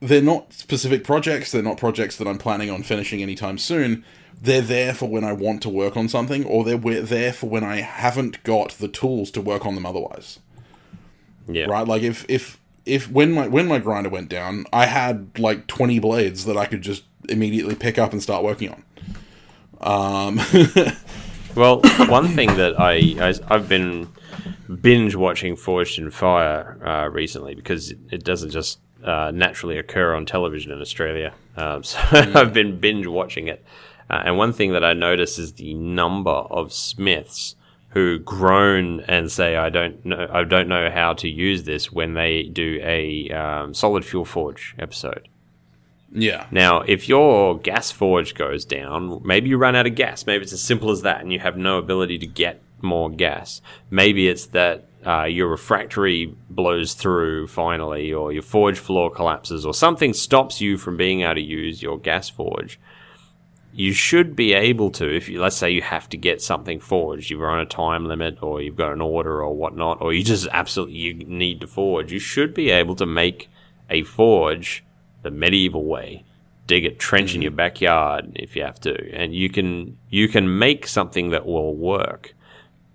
They're not specific projects, they're not projects that I'm planning on finishing anytime soon. They're there for when I want to work on something, or they're there for when I haven't got the tools to work on them otherwise Yeah. right? Like if if if when my when my grinder went down, I had like twenty blades that I could just immediately pick up and start working on. Um, Well, one thing that I, I I've been binge watching Forged in Fire uh, recently because it, it doesn't just uh, naturally occur on television in Australia. Um, so I've been binge watching it, uh, and one thing that I notice is the number of smiths who groan and say, "I don't know, I don't know how to use this" when they do a um, solid fuel forge episode. yeah, Now, if your gas forge goes down, maybe you run out of gas. Maybe it's as simple as that, and you have no ability to get more gas. Maybe it's that uh, your refractory blows through finally, or your forge floor collapses, or something stops you from being able to use your gas forge. You should be able to, if you let's say you have to get something forged, you're on a time limit, or you've got an order or whatnot, or you just absolutely you need to forge. You should be able to make a forge the medieval way. Dig a trench in your backyard if you have to, and you can you can make something that will work.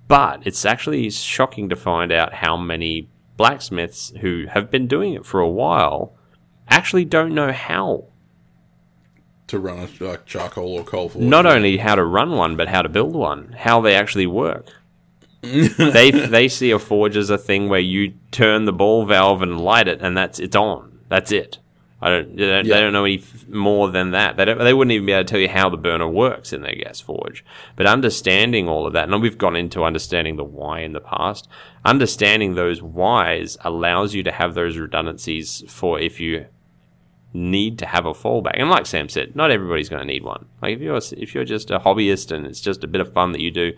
But it's actually shocking to find out how many blacksmiths who have been doing it for a while actually don't know how. to run a uh, charcoal or coal forge. Not only how to run one, but how to build one, how they actually work. they they see a forge as a thing where you turn the ball valve and light it, and that's it's on. That's it. I don't. They don't, Yeah. they don't know any f- more than that. They don't. They wouldn't even be able to tell you how the burner works in their gas forge. But understanding all of that, and we've gone into understanding the why in the past. Understanding those whys allows you to have those redundancies for if you need to have a fallback. And like Sam said, not everybody's going to need one. Like if you're if you're just a hobbyist and it's just a bit of fun that you do,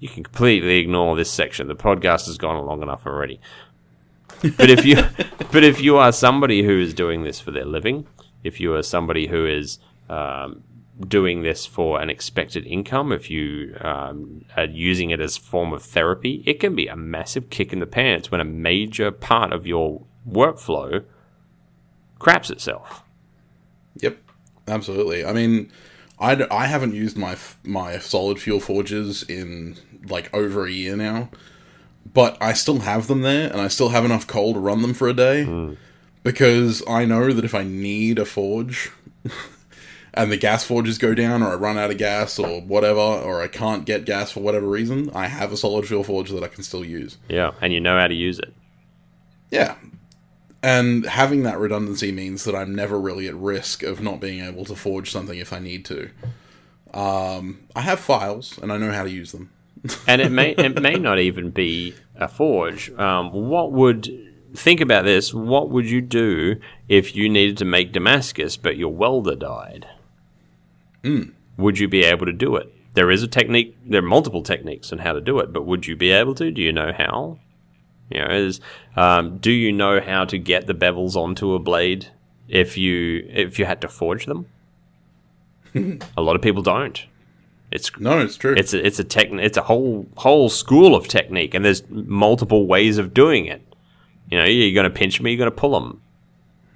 you can completely ignore this section. The podcast has gone long enough already. But if you but if you are somebody who is doing this for their living, if you are somebody who is um, doing this for an expected income, if you um, are using it as a form of therapy, it can be a massive kick in the pants when a major part of your workflow craps itself. Yep, absolutely. I mean, I, I haven't used my my solid fuel forges in like over a year now, but I still have them there, and I still have enough coal to run them for a day because I know that if I need a forge. And the gas forges go down, or I run out of gas, or whatever, or I can't get gas for whatever reason. I have a solid fuel forge that I can still use. Yeah, and you know how to use it. Yeah. And having that redundancy means that I'm never really at risk of not being able to forge something if I need to. Um, I have files and I know how to use them. And it may it may not even be a forge. Um, what would think about this? What would you do if you needed to make Damascus, but your welder died? Would you be able to do it? There is a technique. There are multiple techniques on how to do it, but would you be able to? Do you know how? You know, is um, do you know how to get the bevels onto a blade if you if you had to forge them? a lot of people don't. It's No, it's true. it's a, it's a tech, it's a whole whole school of technique, and there's multiple ways of doing it. You know, you're going to pinch me, you're going to pull them.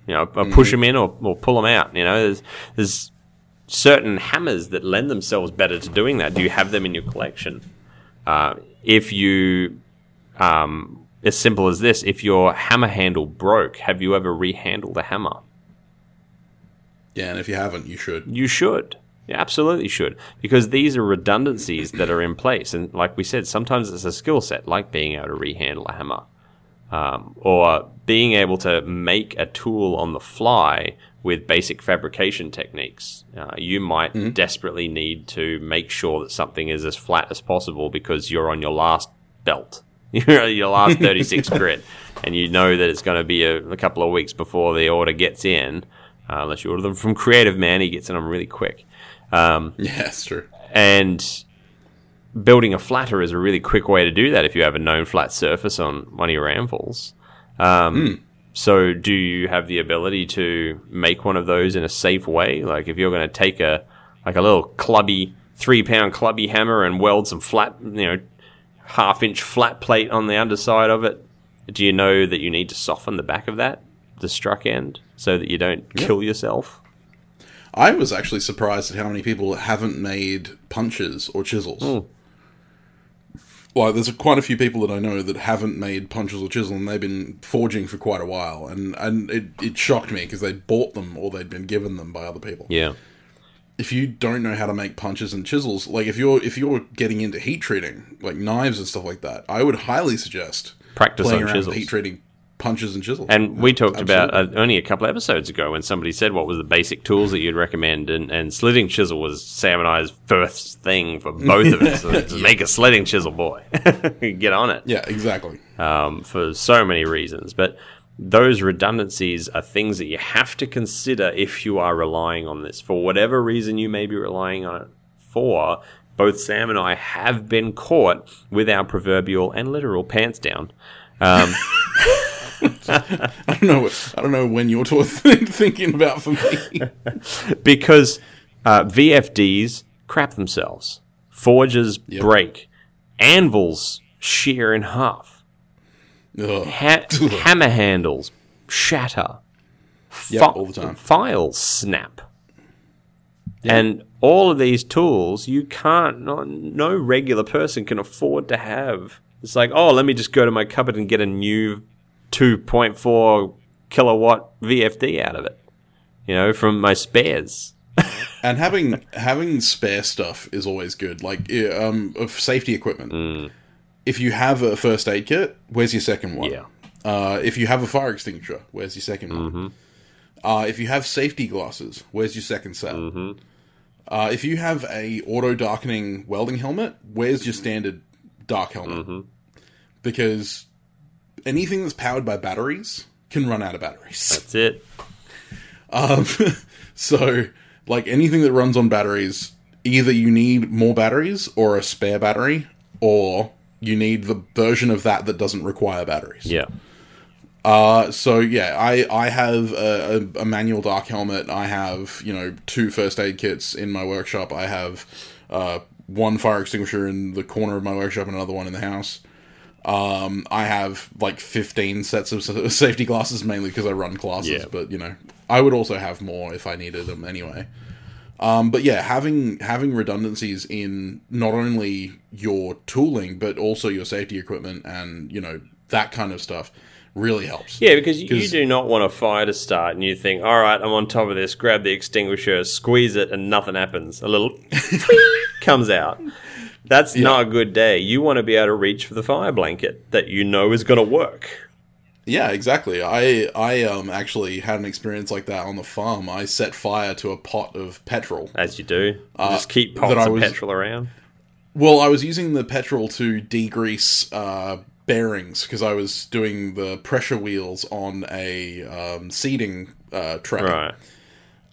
You know, or push them in or, or pull them out. You know, there's there's certain hammers that lend themselves better to doing that. Do you have them in your collection? Uh, if you, um, as simple as this, if your hammer handle broke, have you ever rehandled a hammer? yeah, and if you haven't, you should. You should. You absolutely should. Because these are redundancies that are in place. And like we said, sometimes it's a skill set, like being able to rehandle a hammer. Um, or being able to make a tool on the fly with basic fabrication techniques. Uh, you might desperately need to make sure that something is as flat as possible because you're on your last belt. Your last 36 grit. And you know that it's going to be a, a couple of weeks before the order gets in. Uh, unless you order them from Creative Man, he gets in them really quick. Um, Yeah, that's true. and building a flatter is a really quick way to do that if you have a known flat surface on one of your anvils. Um, So, do you have the ability to make one of those in a safe way? Like, if you're going to take a like a little clubby three pound clubby hammer and weld some flat, you know, half inch flat plate on the underside of it, do you know that you need to soften the back of that, the struck end, so that you don't kill yourself? I was actually surprised at how many people haven't made punches or chisels. Hmm. Like, there's quite a few people that I know that haven't made punches or chisels, and they've been forging for quite a while, and and it, it shocked me because they'd bought them or they'd been given them by other people. Yeah. If you don't know how to make punches and chisels, like if you're if you're getting into heat treating, like knives and stuff like that, I would highly suggest Practice playing on around chisels. heat treating punches and chisels. And we Yeah, talked about uh, only a couple episodes ago when somebody said what was the basic tools that you'd recommend, and, and slitting chisel was Sam and I's first thing for both of us. So to Make a slitting chisel, boy, get on it yeah, exactly. um, for so many reasons. But those redundancies are things that you have to consider if you are relying on this for whatever reason you may be relying on it for. Both Sam and I have been caught with our proverbial and literal pants down. Um, I don't know. I don't know when you're thinking about for me. because uh, VFDs crap themselves, forges Yep. break, anvils shear in half, ha- hammer handles shatter, Yep, all the time. files snap. And all of these tools, you can't, no, no regular person can afford to have. It's like, oh, let me just go to my cupboard and get a new 2.4 kilowatt VFD out of it, you know, from my spares. And having having spare stuff is always good. Like um, of safety equipment. If you have a first aid kit, where's your second one? Yeah. Uh, if you have a fire extinguisher, where's your 2nd one? Uh, if you have safety glasses, where's your second set? Uh, if you have a auto darkening welding helmet, where's your standard dark helmet? Because anything that's powered by batteries can run out of batteries. That's it. Um, so, like anything that runs on batteries, either you need more batteries or a spare battery, or you need the version of that that doesn't require batteries. Yeah. Uh, so yeah, I I have a, a, a manual dark helmet. I have you know two first aid kits in my workshop. I have uh, one fire extinguisher in the corner of my workshop and another one in the house. Um, I have like 15 sets of safety glasses mainly because I run classes, Yeah. but you know, I would also have more if I needed them anyway. Um, but yeah, having having redundancies in not only your tooling but also your safety equipment and you know that kind of stuff really helps. Yeah, because you, do not want a fire to start, and you think, "All right, I'm on top of this." Grab the extinguisher, squeeze it, and nothing happens. A little comes out. That's not a good day. You want to be able to reach for the fire blanket that you know is going to work. Yeah, exactly. I I um actually had an experience like that on the farm. I set fire to a pot of petrol. As you do, You just keep pots Uh, of was- petrol around. Well, I was using the petrol to degrease uh, bearings because I was doing the pressure wheels on a um, seeding uh, tray, Right.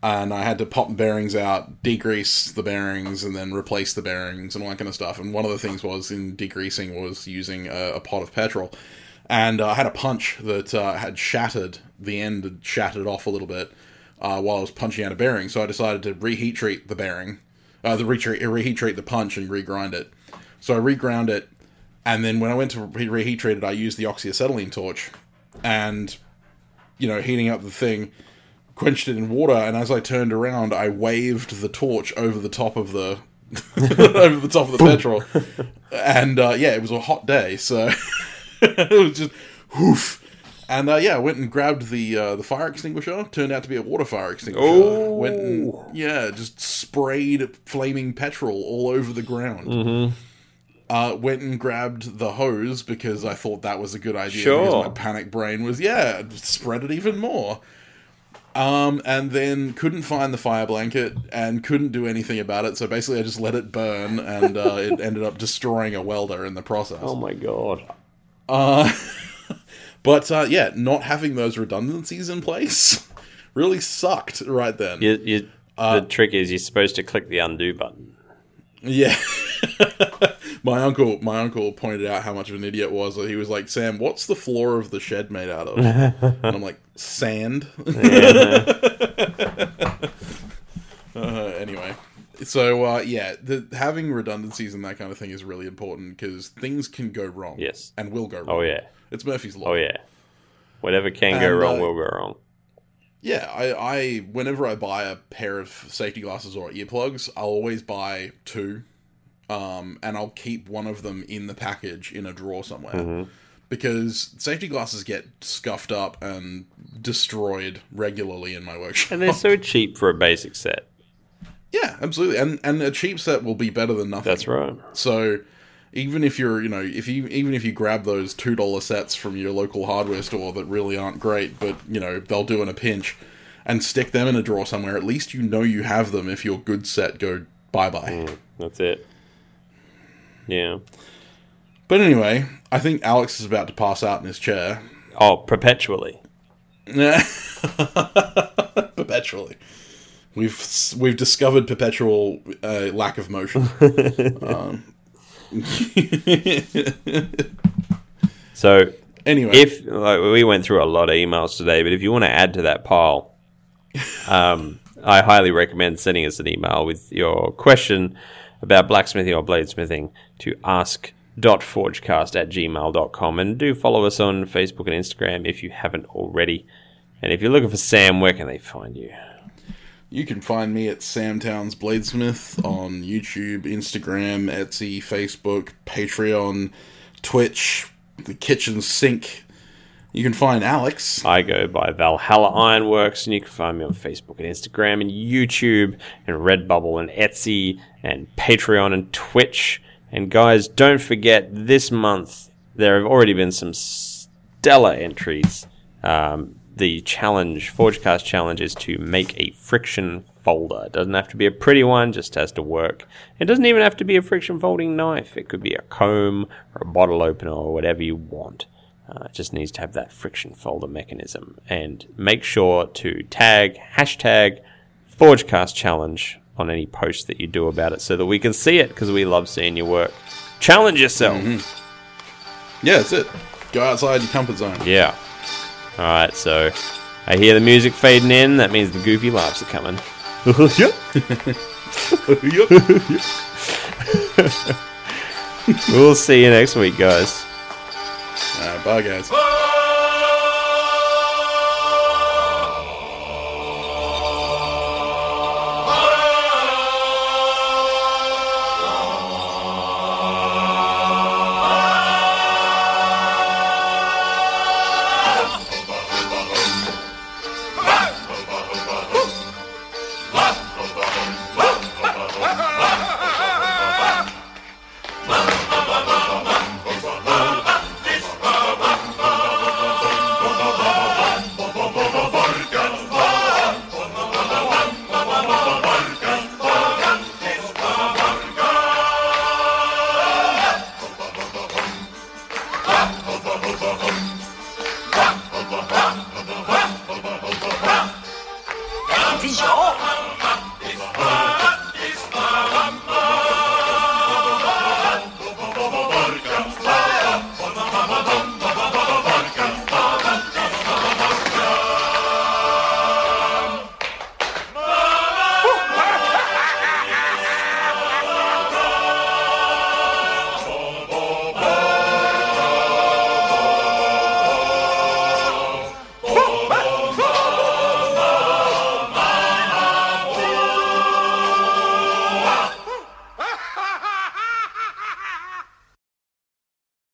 And I had to pop bearings out, degrease the bearings, and then replace the bearings and all that kind of stuff. And one of the things was in degreasing was using a, a pot of petrol, and uh, I had a punch that uh, had shattered. The end had shattered off a little bit uh, while I was punching out a bearing. So I decided to reheat treat the bearing, uh, the reheat, reheat treat the punch and regrind it. So I reground it, and then when I went to re- reheat treat it, I used the oxyacetylene torch, and you know, heating up the thing, quenched it in water, and as I turned around, I waved the torch over the top of the over the top of the petrol, and uh, yeah, it was a hot day, so it was just whoof. And uh, yeah, I went and grabbed the uh, the fire extinguisher. Turned out to be a water fire extinguisher. Oh. Went and yeah, just sprayed flaming petrol all over the ground. Uh, went and grabbed the hose because I thought that was a good idea. Sure. Because my panic brain was yeah, spread it even more. Um, and then couldn't find the fire blanket and couldn't do anything about it. So basically, I just let it burn, and uh, it ended up destroying a welder in the process. Oh my god. But uh, yeah, not having those redundancies in place really sucked right then. You, you, Uh, the trick is you're supposed to click the undo button. Yeah. my uncle my uncle pointed out how much of an idiot was. He was like, Sam, what's the floor of the shed made out of? and I'm like, sand. uh, anyway. So uh, yeah, the, having redundancies and that kind of thing is really important because things can go wrong. Yes. and will go wrong. Oh yeah. it's Murphy's law. Oh yeah. Whatever can go wrong uh, will go wrong. Yeah, I, I whenever I buy a pair of safety glasses or earplugs, I'll always buy two, um, and I'll keep one of them in the package in a drawer somewhere Mm-hmm. because safety glasses get scuffed up and destroyed regularly in my workshop. And they're so cheap for a basic set. yeah, absolutely, and and a cheap set will be better than nothing. That's right. So even if you're, you know, if you even if you grab those two dollar sets from your local hardware store that really aren't great, but you know they'll do in a pinch, and stick them in a drawer somewhere, at least you know you have them. If your good set go bye bye. That's it. Yeah. But anyway, I think Alex is about to pass out in his chair. Oh, perpetually. perpetually. We've we've discovered perpetual uh, lack of motion. So Anyway, if like, we went through a lot of emails today, but if you want to add to that pile, um, I highly recommend sending us an email with your question about blacksmithing or bladesmithing to ask.forgecast at gmail.com. And do follow us on Facebook and Instagram if you haven't already. And if you're looking for Sam, where can they find you? You can find me at Sam Towns Bladesmith on YouTube, Instagram, Etsy, Facebook, Patreon, Twitch, the kitchen sink. You can find Alex. I go by Valhalla Ironworks, and you can find me on Facebook and Instagram and YouTube and Redbubble and Etsy and Patreon and Twitch. And guys, don't forget this month there have already been some stellar entries. Um, the challenge, Forgecast challenge, is to make a friction folder. It doesn't have to be a pretty one, just has to work. It doesn't even have to be a friction folding knife. It could be a comb or a bottle opener or whatever you want. Uh, it just needs to have that friction folder mechanism. And make sure to tag hashtag Forgecast Challenge on any post that you do about it so that we can see it because we love seeing your work. Challenge yourself. Yeah, that's it. Go outside your comfort zone. Yeah. All right, so I hear the music fading in. That means the goofy laughs are coming. we'll see you next week, guys. Uh, bye, guys. Bye.